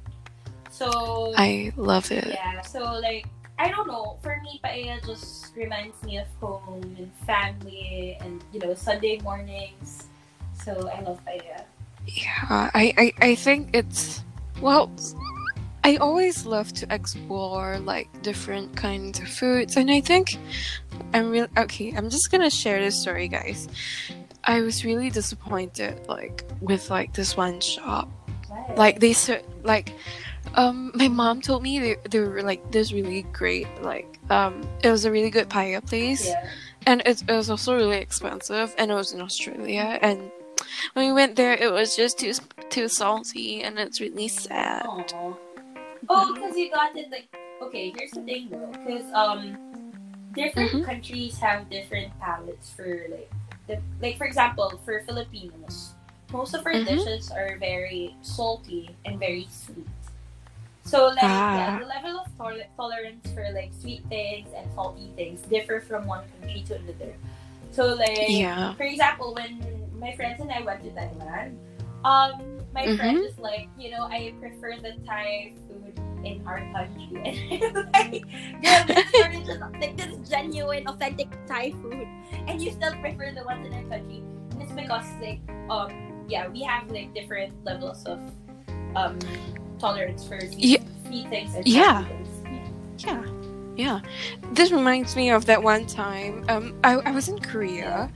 So I love it. yeah, so like I don't know. For me, paella just reminds me of home and family, and you know Sunday mornings. So I love paella. Yeah, I, I, I think it's well. I always love to explore like different kinds of foods, and I think I'm really okay. I'm just gonna share this story, guys. I was really disappointed, like with like this one shop. Like they ser- like, um, my mom told me they, they were like this really great, like um, it was a really good paella place yeah. and it, it was also really expensive and it was in australia and when we went there it was just too too salty and it's really sad Aw. Oh, because you got it like okay. Here's the thing though, because um, different Mhm. countries have different palates for like, the, like for example, for Filipinos, most of our Mhm. dishes are very salty and very sweet. So like yeah, Ah. the level of tol- tolerance for like sweet things and salty things differ from one country to another. So like Yeah. for example, when my friends and I went to Thailand, um, my Mhm. friend was like, you know, I prefer the Thai food in our country, and I'm like, girl, this is original, like this genuine, authentic Thai food, and you still prefer the ones in our country, and it's because like, um, yeah, we have like different levels of um tolerance for sweet, Yeah. things and Yeah. things. yeah yeah this reminds me of that one time um i, I was in korea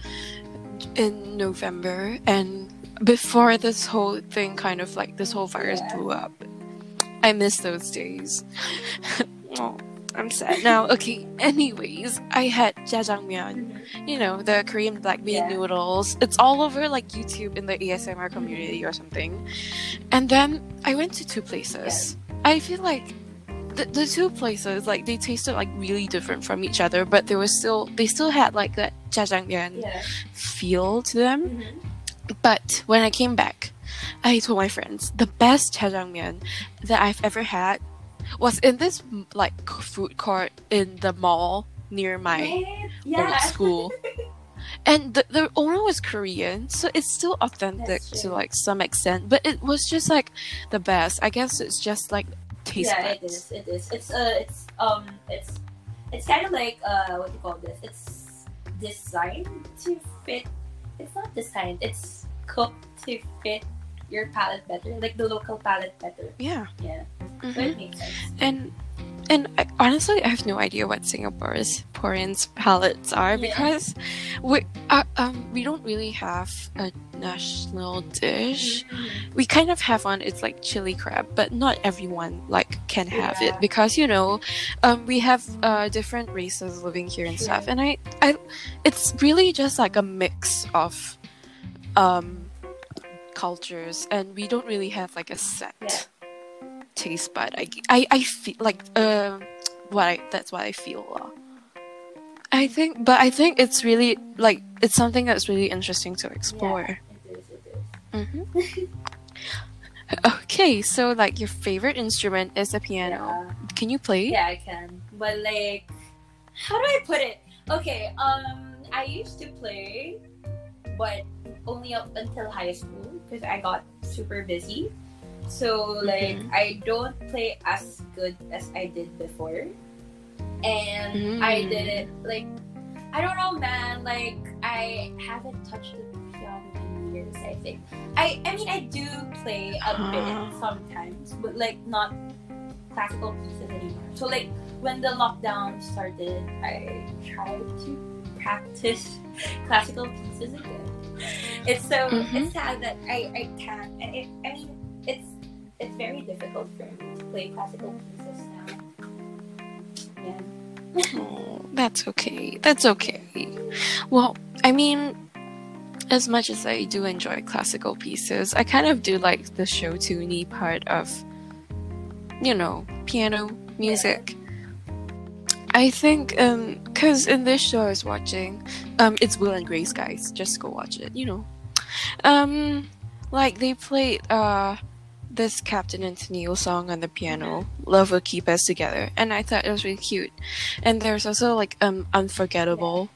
in november and before this whole thing kind of like this whole virus Yeah. blew up i miss those days oh i'm sad now okay anyways i had jjajangmyeon you know, the Korean black bean Yeah. noodles. It's all over like YouTube in the ASMR community or something. And then I went to two places. I feel like the, the two places like they tasted like really different from each other, but they were still they still had like that jjajangmyeon Yeah. feel to them. Mhm. But when I came back, I told my friends the best jjajangmyeon that I've ever had was in this like food court in the mall near my old school. And the, the owner was Korean, so it's still authentic to like some extent. But it was just like the best. I guess it's just like taste yeah, it buds. is. It is. It's uh, it's um, it's it's kind of like uh, what do you call this? It's designed to fit. It's not designed. It's cooked to fit your palate better, like the local palate better. Yeah. Yeah, so Mhm. it makes sense. And and I, honestly, I have no idea what Singapore's Singaporeans palates are Yeah. because we uh, um we don't really have a national dish. We kind of have one. It's like chili crab, but not everyone like can have Yeah. it because you know, um, we have uh different races living here and stuff, and I I it's really just like a mix of um cultures, and we don't really have like a set Yeah. Taste bud. I I I feel like um what I that's what I feel. lah. I think, but I think it's really like it's something that's really interesting to explore. It is, it is. hmm okay, so like your favorite instrument is the piano. Yeah. Can you play? Yeah, I can. But like, how do I put it? Okay, um, I used to play, but only up until high school because I got super busy. So like, Mhm. I don't play as good as I did before, and I Mm. did it like, I don't know, man. Like, I haven't touched the piano in years. I think. I I mean, I do play a Huh. bit sometimes, but like not classical pieces anymore. So like when the lockdown started, I tried to practice classical pieces again. It's so Mhm. it's sad that I I can't. and It, I mean, it's it's very difficult for me to play classical pieces now. Yeah. Oh, that's okay. That's okay. Well, I mean, as much as I do enjoy classical pieces, I kind of do like the show tuney part of, you know, piano music. I think, um, cause in this show I was watching, um, it's Will and Grace, guys. Just go watch it. You know, um, like they played uh this Captain and Tennille song on the piano, "Love Will Keep Us Together," and I thought it was really cute. And there's also like um Unforgettable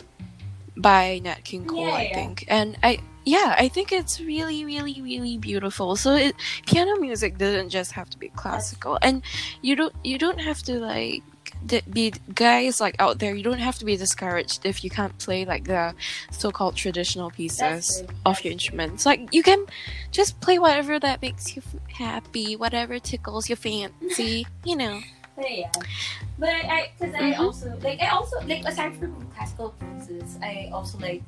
by Nat King Cole, Yeah, I yeah. think. And I yeah, I think it's really, really, really beautiful. So it piano music doesn't just have to be classical, and you don't you don't have to like be guys like out there. You don't have to be discouraged if you can't play like the so-called traditional pieces of your instruments. Like you can just play whatever that makes you happy, whatever tickles your fancy. You know. But yeah, but I, I cause I mm-hmm. also like I also like aside from classical pieces, I also like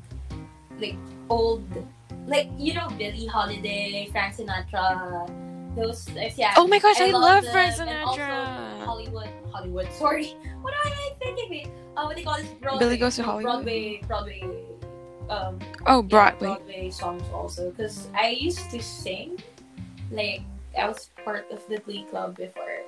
like old like you know Billie Holiday, Frank Sinatra, those yeah. Oh my gosh, I, love them, Frank and also Sinatra. Hollywood, Hollywood. Sorry, what am I thinking? Uh, what they call this? Broadway, Billy Goes to Hollywood? Broadway, Broadway. Um, Oh, yeah, Broadway. Broadway songs also because I used to sing. Like I was part of the Glee club before,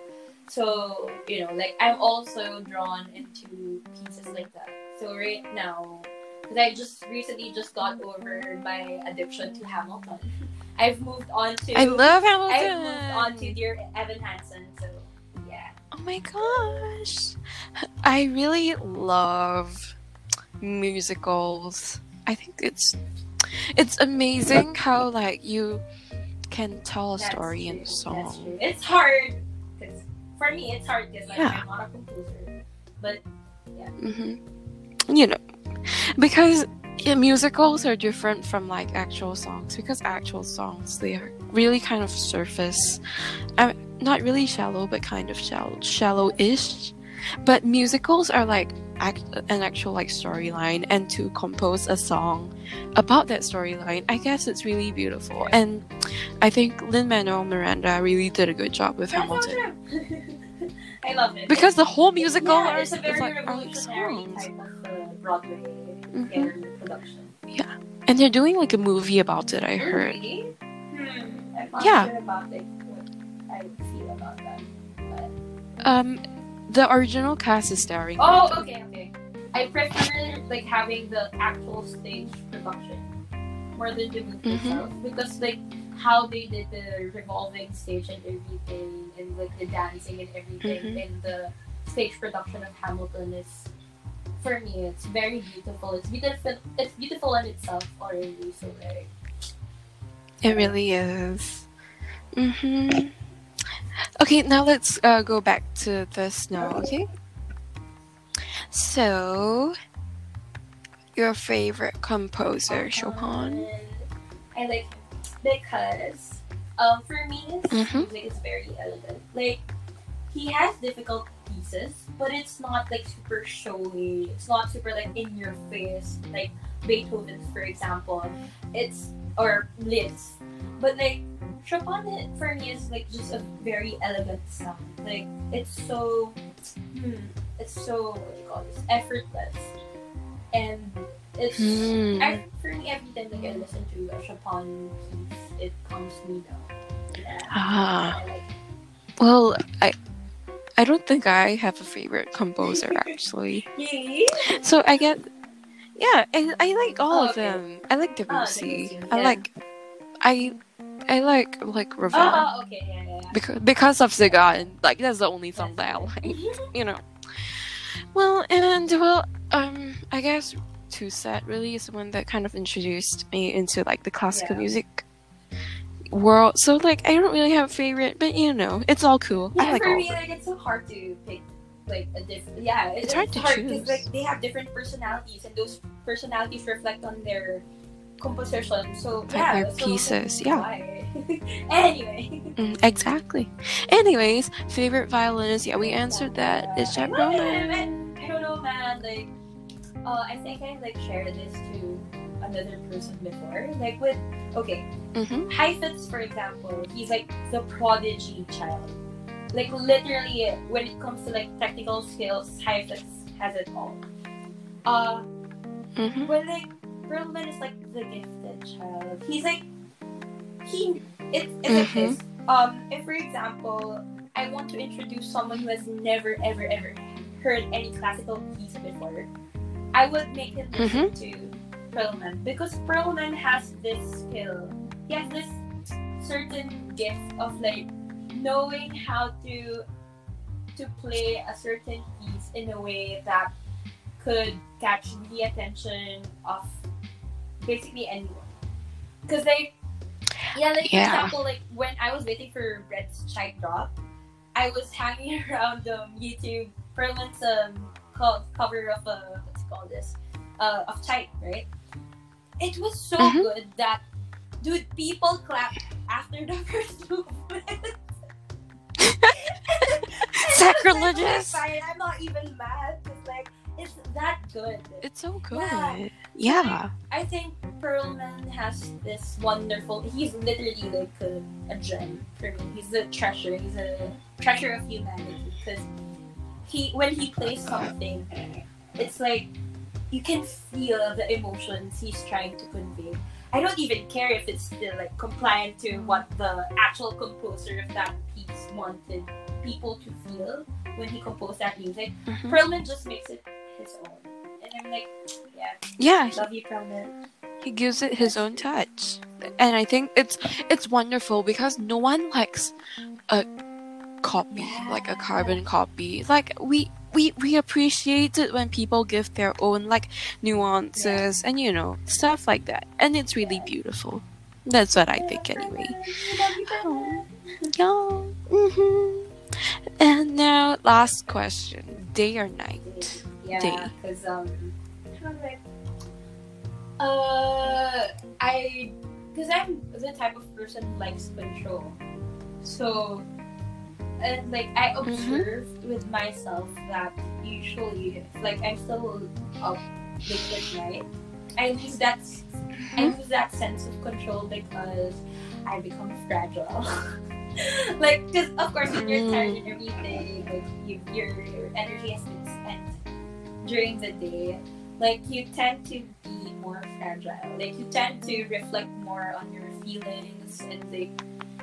so you know, like I'm also drawn into pieces like that. So right now, because I just recently just got over my addiction to Hamilton. I've moved on to. I love Hamilton. I've moved on to Dear Evan Hansen. So yeah. Oh my gosh. I really love musicals. I think it's it's amazing how like you can tell a That's story in true, a That's song. It's hard. 'cause for me, it's hard because like, Yeah. I'm not a composer. But yeah. hmm You know, because yeah, musicals are different from like actual songs because actual songs they are really kind of surface, uh, not really shallow, but kind of shallow, shallow-ish. But musicals are like act- an actual like storyline, and to compose a song about that storyline, I guess it's really beautiful. And I think Lin Manuel Miranda really did a good job with Hamilton. I love it. because the whole musical yeah, it's a is very like revolutionary songs. type of uh, Broadway Mhm. theater production. And they're doing like a movie about it, I heard. Really? Hmm. I'm not Yeah. sure about I feel about that. But... Um, the original cast is starring. Oh, okay, okay. I prefer like having the actual stage production more than the movie Mhm. because like how they did the revolving stage and everything and like the dancing and everything Mhm. in the stage production of Hamilton is for me it's very beautiful. It's beautiful it's beautiful in itself already, so like It really is. Mm-hmm. Okay, now let's uh, go back to this now, okay? So, your favorite composer, Chopin? I like because um, for me his Mhm. music is very elegant. Like he has difficult pieces, but it's not like super showy. It's not super like in your face, like Beethoven's, for example. It's or Liszt, but like Chopin for me is like just a very elegant sound. Like it's so, hmm, it's so what do you call this? Effortless, and it's. I, for me every time like I listen to a Chopin piece, it calms me down. Yeah, Ah. Like Well, I I don't think I have a favorite composer actually. Really? So I get yeah, I, I like all Oh, of okay. them. I like Debussy. Debussy, I yeah. like I I like like Ravel Oh, oh, okay, yeah, yeah, yeah. because because of Tzigane. Like that's the only song that I like. You know. Well, and well, um, I guess TwoSet really is the one that kind of introduced me into like the classical Yeah. music world. So like I don't really have a favorite, but you know, it's all cool. Yeah, I like for me, like it's so hard to pick like a different. Yeah, It's hard to choose. because like they have different personalities, and those personalities reflect on their composition. So Like yeah, their pieces, yeah. anyway, Mm, exactly. Anyways, favorite violinist. Yeah, we answered that. It's Jack Roman. I don't know, man. Like, uh, I think I like shared this to another person before. Like with okay, Mm-hmm. Heifetz, for example, he's like the prodigy child. Like literally, when it comes to like technical skills, Heifetz has it all. Uh, Mm-hmm. but like Perlman is like the gifted child. He's like he. It's, it's like Mhm. this. Um, if for example, I want to introduce someone who has never ever ever heard any classical piece before, I would make him listen to Perlman because Perlman has this skill. He has this certain gift of like knowing how to to play a certain piece in a way that could catch the attention of basically anyone. Because like yeah, like Yeah. for example, like when I was waiting for Brett's Tchaik Drop, I was hanging around um, YouTube Perlman's um co- cover of uh called this uh of type right? It was so Mhm. good that dude people clapped after the first movement. Sacrilegious. I'm not even mad. It's like it's that good. It's so good. Yeah. Yeah. I think Perlman has this wonderful. He's literally like a, a gem for me. He's a treasure. He's a treasure of humanity because he when he plays something, it's like you can feel the emotions he's trying to convey. I don't even care if it's still like compliant to what the actual composer of that piece wanted people to feel when he composed that music. Mhm. Perlman just makes it his own, and I'm like, yeah, Yeah, love you, Perlman. he gives it his own touch and i think it's it's wonderful because no one likes a copy like a carbon copy like we we we appreciate it when people give their own like nuances and you know stuff like that. And it's really beautiful. That's what i think anyway. Love you, Perlman. yeah hmm and now last question. Day or night? Yeah, Day. because um, how do I? Uh, I because I'm the type of person who likes control, so and like I Mm-hmm. observed with myself that usually like I'm still up late at night. I lose that I Mm-hmm. lose that sense of control because I become fragile. like, because of course when you're tired and everything, like you, your energy has been spent during the day, like you tend to be more fragile. Like you tend to reflect more on your feelings and like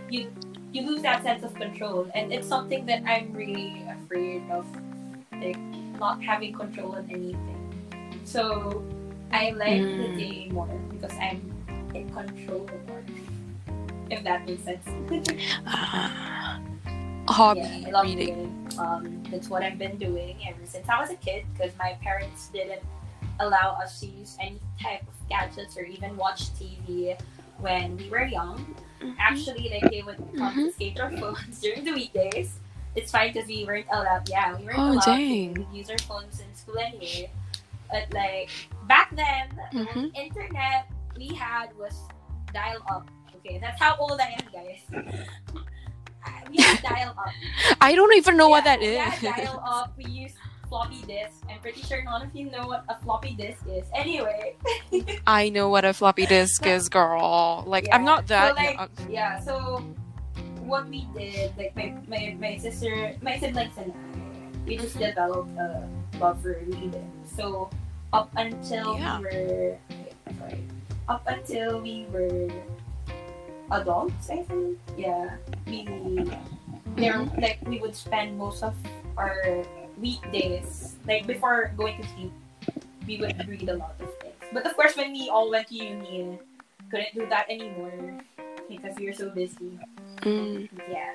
you you lose that sense of control and it's something that I'm really afraid of like not having control on anything. So I like the Mm. day more because I'm in control more. If that makes sense. Ah. hobby Yeah, I love reading reading. Um, that's what I've been doing ever since I was a kid because my parents didn't allow us to use any type of gadgets or even watch TV when we were young. Mhm. Actually, like they would confiscate our phones during the weekdays. It's fine because we weren't allowed. Yeah, we weren't Oh, allowed dang. to use our phones in school anyway. But like back then, the Mhm. only internet we had was dial up. Okay, that's how old I am, guys. We had dial up. I don't even know what that is. Yeah, dial up. We used floppy disk. I'm pretty sure none of you know what a floppy disk is. Anyway. I know what a floppy disk is, girl. Like I'm not that. So, like, young. yeah, so what we did, like my, my, my sister, my siblings and I, we just Mhm. developed a love for reading. So up until Yeah. we were, sorry, up until we were adults, I think. Yeah, we there Mm-hmm. like we would spend most of our weekdays like before going to sleep. We would read a lot of things. But of course, when we all went to uni, couldn't do that anymore because we were so busy. Mm. Yeah.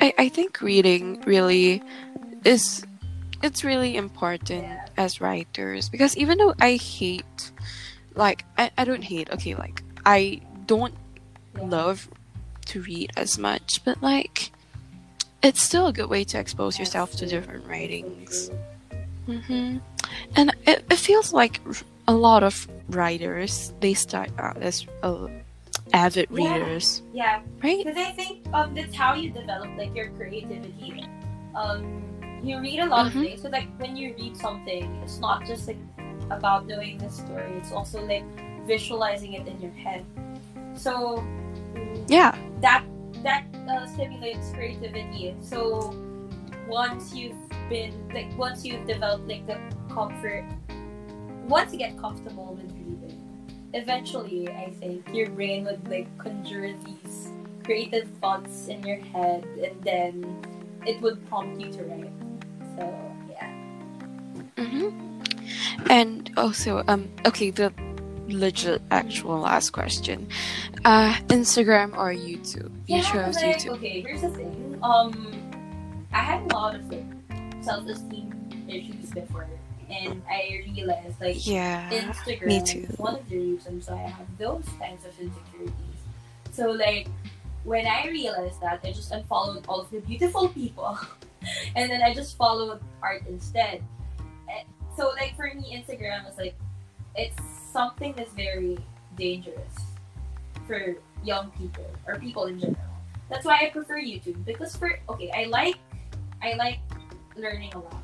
I, I think reading really is it's really important Yeah. as writers because even though I hate like I, I don't hate okay like I don't Yeah. love to read as much but like it's still a good way to expose yourself to different writings hmm and it, it feels like a lot of writers they start out as uh, avid Yeah. readers Yeah, right because I think um that's how you develop like your creativity. Um, you read a lot Mhm. of things, so like when you read something, it's not just like about knowing the story. It's also like visualizing it in your head. So yeah that stimulates creativity. So once you've been like once you've developed like the comfort, once you get comfortable with breathing, eventually I think your brain would like conjure these creative thoughts in your head, and then it would prompt you to write. So yeah, hmm And also, um, okay, the legit actual last question. Uh, Instagram or YouTube? You yeah. chose like, YouTube. Okay, here's the thing. Um, I had a lot of like self-esteem issues before, and I realized like Yeah. Instagram me too. is one of the reasons why I have those kinds of insecurities. So like when I realized that, I just unfollowed all of the beautiful people, and then I just followed art instead. Eh, So like for me, Instagram is like it's something that's very dangerous for young people or people in general. That's why I prefer YouTube because for okay, I like I like learning a lot.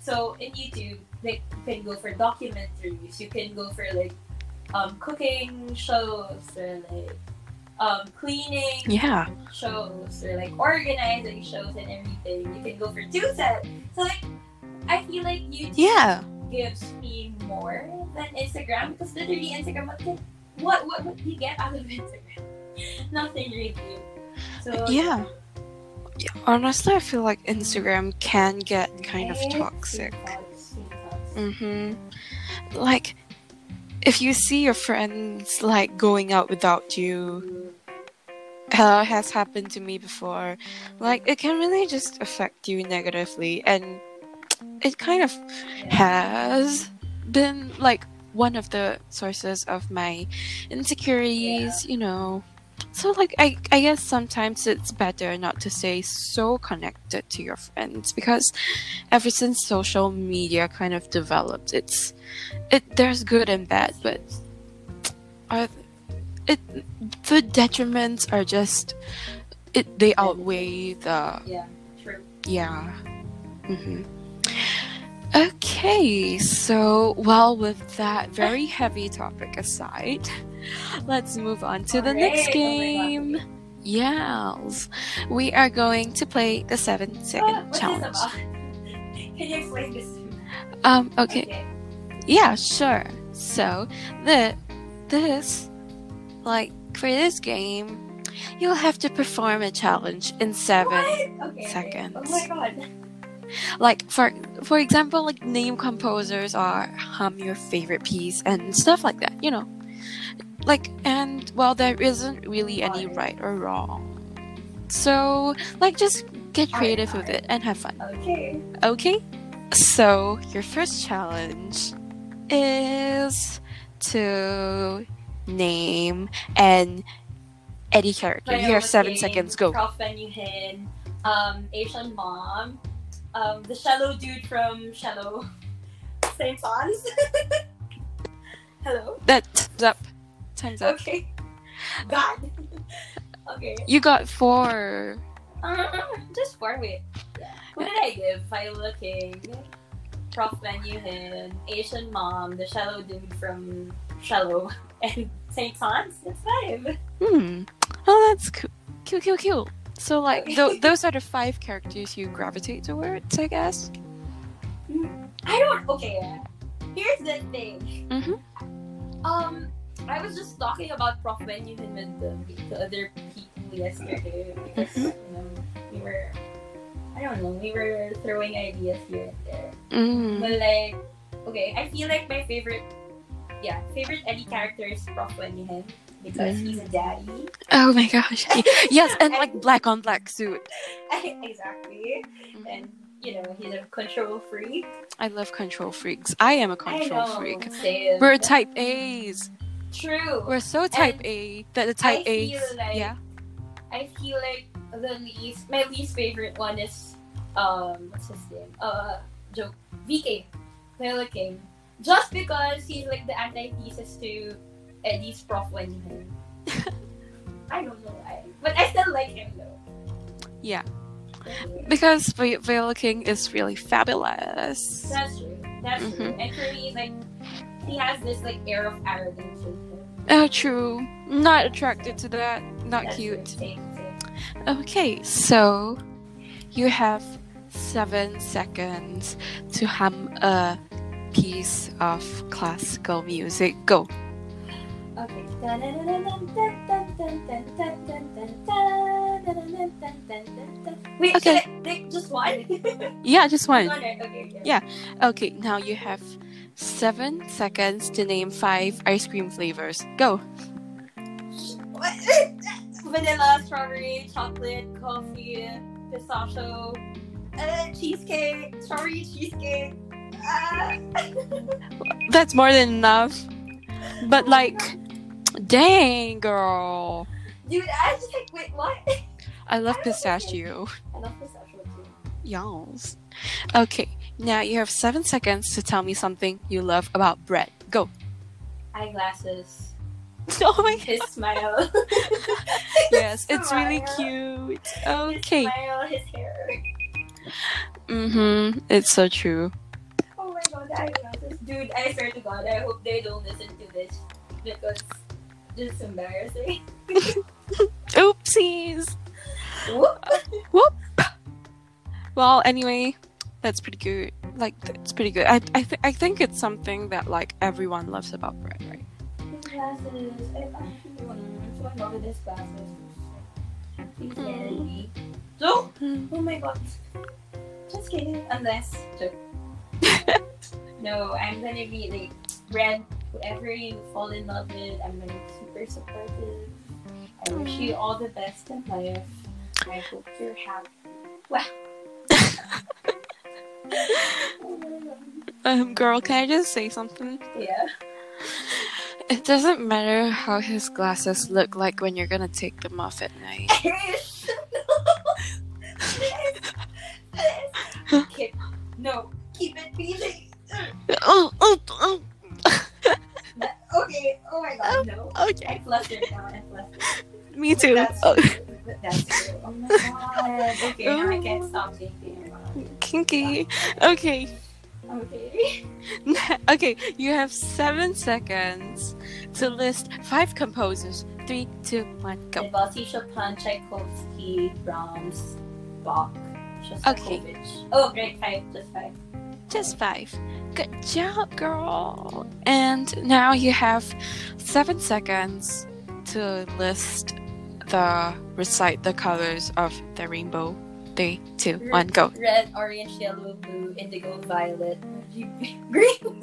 So in YouTube, like you can go for documentaries, you can go for like um, cooking shows or like um, cleaning Yeah. shows or like organizing shows and everything. You can go for TwoSets. So like I feel like YouTube Yeah. gives me more than Instagram because literally Instagram what can, what what do you get out of Instagram? Nothing really. So Yeah. Yeah, Honestly, I feel like Instagram can get kind of toxic. Mm-hmm. Like, if you see your friends like going out without you, uh, has happened to me before. Like, it can really just affect you negatively, and it kind of has been like one of the sources of my insecurities, you know. So like I I guess sometimes it's better not to stay so connected to your friends because ever since social media kind of developed it's it there's good and bad but are it the detriments are just it they outweigh the Yeah, true. yeah. hmm Okay, so well, with that very heavy topic aside, let's move on to the next Alright, oh game. God. yes, we are going to play the seven second challenge. Can you explain this to me? Um, okay, yeah, sure. So the this like for this game, you'll have to perform a challenge in seven. Okay, okay. seconds. Oh my god. Like for for example like name composers or hum your favorite piece and stuff like that you know like and well there isn't really any right or wrong so like just get creative with it and have fun Okay. okay so your first challenge is to name an Eddy character. You have seven seconds. Go. Benuhin, um, Asian mom, um, the shallow dude from Shallow, Saint Saëns. Hello. That time's up. Time's up. Okay. God. Okay. You got four. Uh, just four. Wait. Who did I give? Viola King, Prof. Van Yuhin, Asian Mom, the shallow dude from Shallow, and St. Saëns. That's five. Hmm. Oh, that's cool. Cute, cute, cute. So, like, th- those are the five characters you gravitate towards, I guess. I don't. Okay. Here's the thing. Mhm. Um, I was just talking about Prof. With the, the other people yesterday because Mhm. you know we were. I don't know. We were throwing ideas here and there. Mm. But like, okay, I feel like my favorite, yeah, favorite Eddy character is Prof. Wenyahan because Mm. he's a daddy. Oh my gosh. yes, and like black on black suit. exactly, and you know he's a control freak. I love control freaks. I am a control know, freak. same. We're type A's. True. We're so type And A that the type I A's. feel like- yeah. I feel like the least, my least favorite one is, um, what's his name? Uh, joke, VK, Viola King. Just because he's like the antithesis to Eddy's Prof Wenyahan. I don't know why, but I still like him though. Yeah. Because Vi- Viola King is really fabulous. That's true. That's true. Mhm. And for me, like, he has this like air of arrogance with him. Oh, true. Not attracted to that. Not That's cute. Same, same. Okay, so you have seven seconds to hum a piece of classical music. Go. Okay. Wait, Okay. just one? Yeah, just one. Yeah. Okay, now you have seven seconds to name five ice cream flavors. Go. Vanilla, strawberry, chocolate, coffee, pistachio, cheesecake, strawberry cheesecake. That's more than enough. But like, dang, girl. Dude, I was just like, wait, what? I love I pistachio. I love pistachio too. Yalls. Okay, now you have seven seconds to tell me something you love about Brett. Go. Eyeglasses, Oh my his smile. Yes, it's really Smile. cute. His Okay. smile, his hair. Mm-hmm. It's so true. Oh my god, the eyeglasses. Dude, I swear to god, I hope they don't listen to this because this is embarrassing. Oopsies. Whoop. Whoop! Well, anyway, that's pretty good. Like, it's pretty good. I, I, th- I think it's something that like everyone loves about Brett, right? His glasses. I actually want so in love with his glasses. Please Mm. So, oh my god. Just kidding. Unless. no, I'm gonna be like, Brett, whoever you fall in love with, I'm gonna be super supportive. I wish you all the best in life. I hope you're happy. Wow. Um, girl, can I just say something? yeah. It doesn't matter how his glasses look like when you're gonna take them off at night. No, keep it PG. Oh, oh, oh. Okay. Oh my god, no. Okay, I'm flustered now. I'm flustered. me too. That's Oh, true. That's. Oh my god. Okay, now I can't stop thinking about kinky. Okay, Okay. okay. You have seven seconds to list five composers. Three, two, one, go. Debussy, Chopin, Tchaikovsky, Brahms, Bach, Shostakovich. Oh, great. Five. Just five. Just five. Good job, girl. And now you have seven seconds to list the recite the colors of the rainbow. Three, two, one, go. Red, orange, yellow, blue, indigo, violet, green.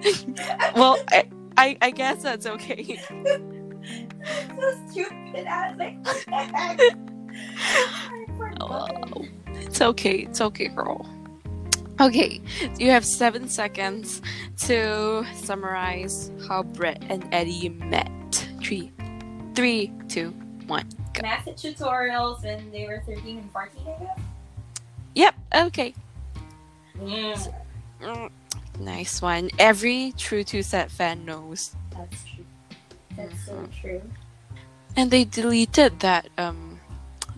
Well, I, I, I guess that's okay. so stupid. I was like, what the heck? I forgot. Oh, it's okay. It's okay, girl. Okay, you have seven seconds to summarize how Brett and Eddy met. Three, three, two, one, go. Math tutorials when they were 13 and 14, I guess. Yep. Okay. Mm, Mm, Nice one. Every true TwoSet fan knows. that's true. That's so Mhm. true. and they deleted that um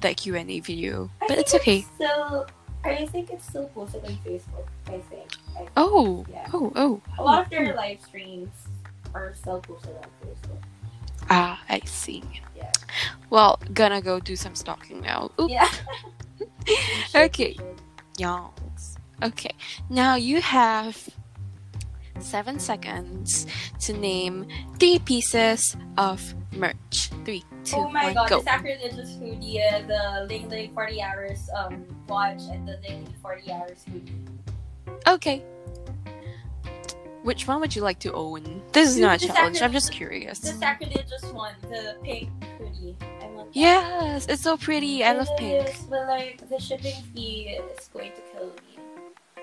that Q and A video, I but it's okay. Still, I think it's still posted on Facebook. I think. I, Oh, Yeah. oh, oh. a lot of their live streams are still posted on Facebook. Ah, I see. Yeah. Well, gonna go do some stalking now. Oop. Yeah. Should, Okay. Yawns. Okay, now you have seven seconds to name three pieces of merch. Three, two, Oh my god, go. the sacrilegious hoodie, uh, the Ling Ling 40 hours um watch, and the Ling Ling 40 hours hoodie. Okay. Which one would you like to own? This is not a challenge. I'm just curious. The sacrilegious one, the pink hoodie. I want that. Yes, it's so pretty. I love It pink. is, but like the shipping fee is going to kill me.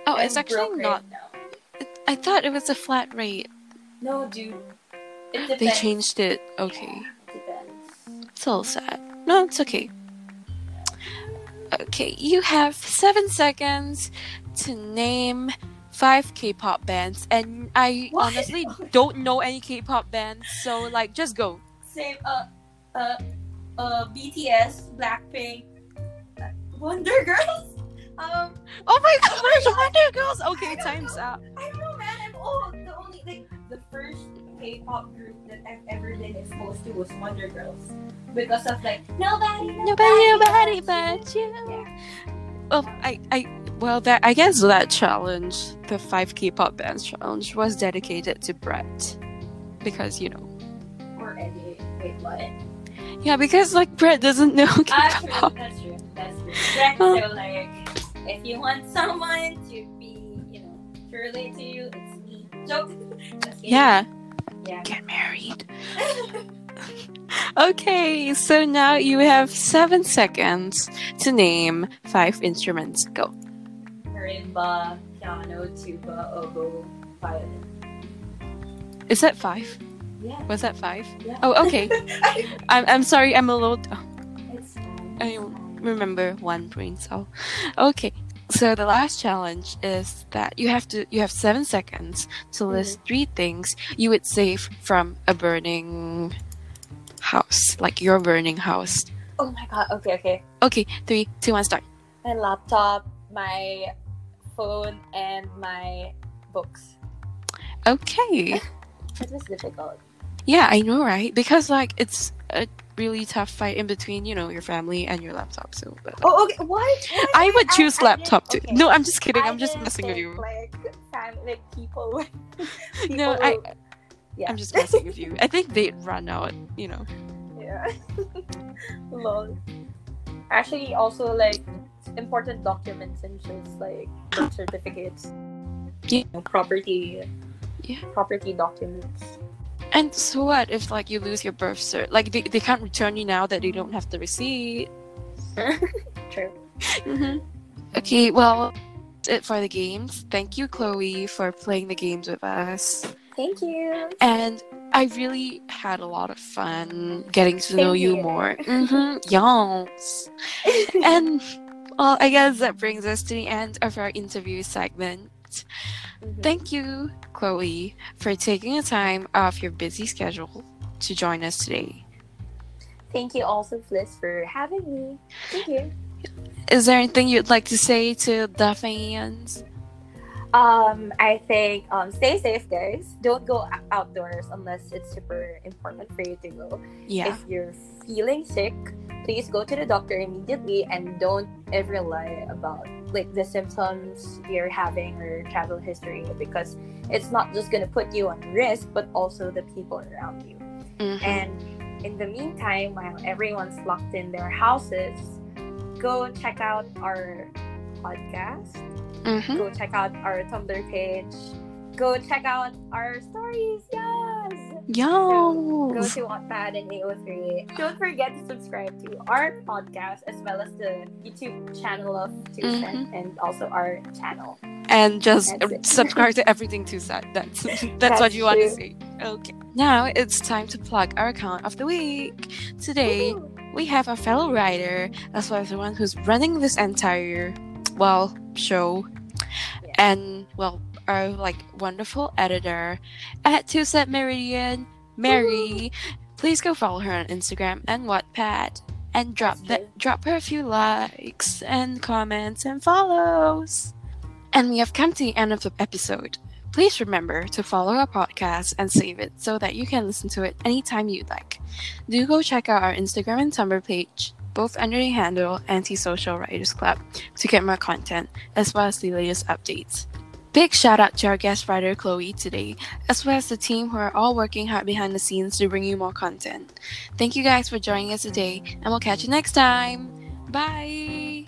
Oh, I'm it's actually not. now. I thought it was a flat rate. No, dude. It depends. They changed it. Okay. Yeah, it. It's a little sad. No, it's okay. Okay, you have seven seconds to name five K-pop bands, and I What? honestly don't know any K-pop bands, so like just go. Same. Uh, uh, uh, BTS, Blackpink, Wonder Girls. Um, Oh my gosh, Wonder Girls. Okay, time's know. up. I don't know, man. I'm old. The only like the first K-pop group that I've ever been exposed to was Wonder Girls because of like nobody, Nobody, nobody but you. Yeah. Well, I, I, well, that I guess that challenge, the five K-pop bands challenge, was dedicated to Brett, because you know, Or Eddy. Wait, what? yeah, because like Brett doesn't know Ah, true. K-pop. That's true. That's true. That's so like, if you want someone to be, you know, to relate to you, it's me. Joke. Yeah, Yeah. get married. Okay, so now you have seven seconds to name five instruments. Go. Marimba, piano, tuba, oboe, violin. Is that five? Yeah. Was that five? Yeah. Oh, okay. I'm, I'm sorry. I'm a little. oh. I remember one brain cell. Okay. So the last challenge is that you have to you have seven seconds to mm-hmm. list three things you would save from a burning house, like your burning house. Oh my god. Okay, okay. Okay, three, two, one, start. My laptop, my phone, and my books. Okay. It was difficult. Yeah, I know, right? Because like it's a really tough fight in between, you know, your family and your laptop. So, but, uh, Oh, okay. What? What? I would choose I laptop too. okay. No, I'm just kidding. I I'm just messing with you. Like, fam- like people. would- No, people I. yeah. I'm just messing with you. I think they'd run out. You know. Yeah. Lol. Actually, also like important documents and just like birth certificates. Yeah. You know, property. Yeah. Property documents. And so what if like you lose your birth cert? Like they, they can't return you now that they don't have the receipt. True. Mm-hmm. Okay, well, that's it for the games. Thank you, Chloe, for playing the games with us. Thank you. And I really had a lot of fun getting to Same know you here. more. Mm-hmm. Yes. and well, I guess that brings us to the end of our interview segment. Mhm. Thank you, Chloe, for taking the time off your busy schedule to join us today. Thank you also, Fliss, for having me. Thank you. Is there anything you'd like to say to the fans? Um, I think um, stay safe, guys. Don't go outdoors unless it's super important for you to go. Yeah. If you're feeling sick, please go to the doctor immediately and don't ever lie about like the symptoms you're having or travel history because it's not just gonna put you on risk, but also the people around you. Mhm. And in the meantime, while everyone's locked in their houses, go check out our podcast Mhm. go check out our Tumblr page. Go check out our stories. Yes. Go to Wattpad and AO3. Don't forget to subscribe to our podcast as well as the YouTube channel of Two Cent mm-hmm. and also our channel. And just subscribe to everything sad. That's that's, That's what you want to see. Okay. Now it's time to plug our account of the week. Today Woohoo. we have a fellow writer as well as the one who's running this entire well show Yeah. and well our like wonderful editor at TwoSet Meridian, Mary. please go follow her on Instagram and Wattpad and drop the, drop her a few likes and comments and follows. And we have come to the end of the episode. Please remember to follow our podcast and save it so that you can listen to it anytime you'd like. Do go check out our Instagram and Tumblr page, both under the handle Antisocial Writers Club, to get more content as well as the latest updates. Big shout out to our guest writer Chloe today, as well as the team who are all working hard behind the scenes to bring you more content. Thank you guys for joining us today, and we'll catch you next time. Bye!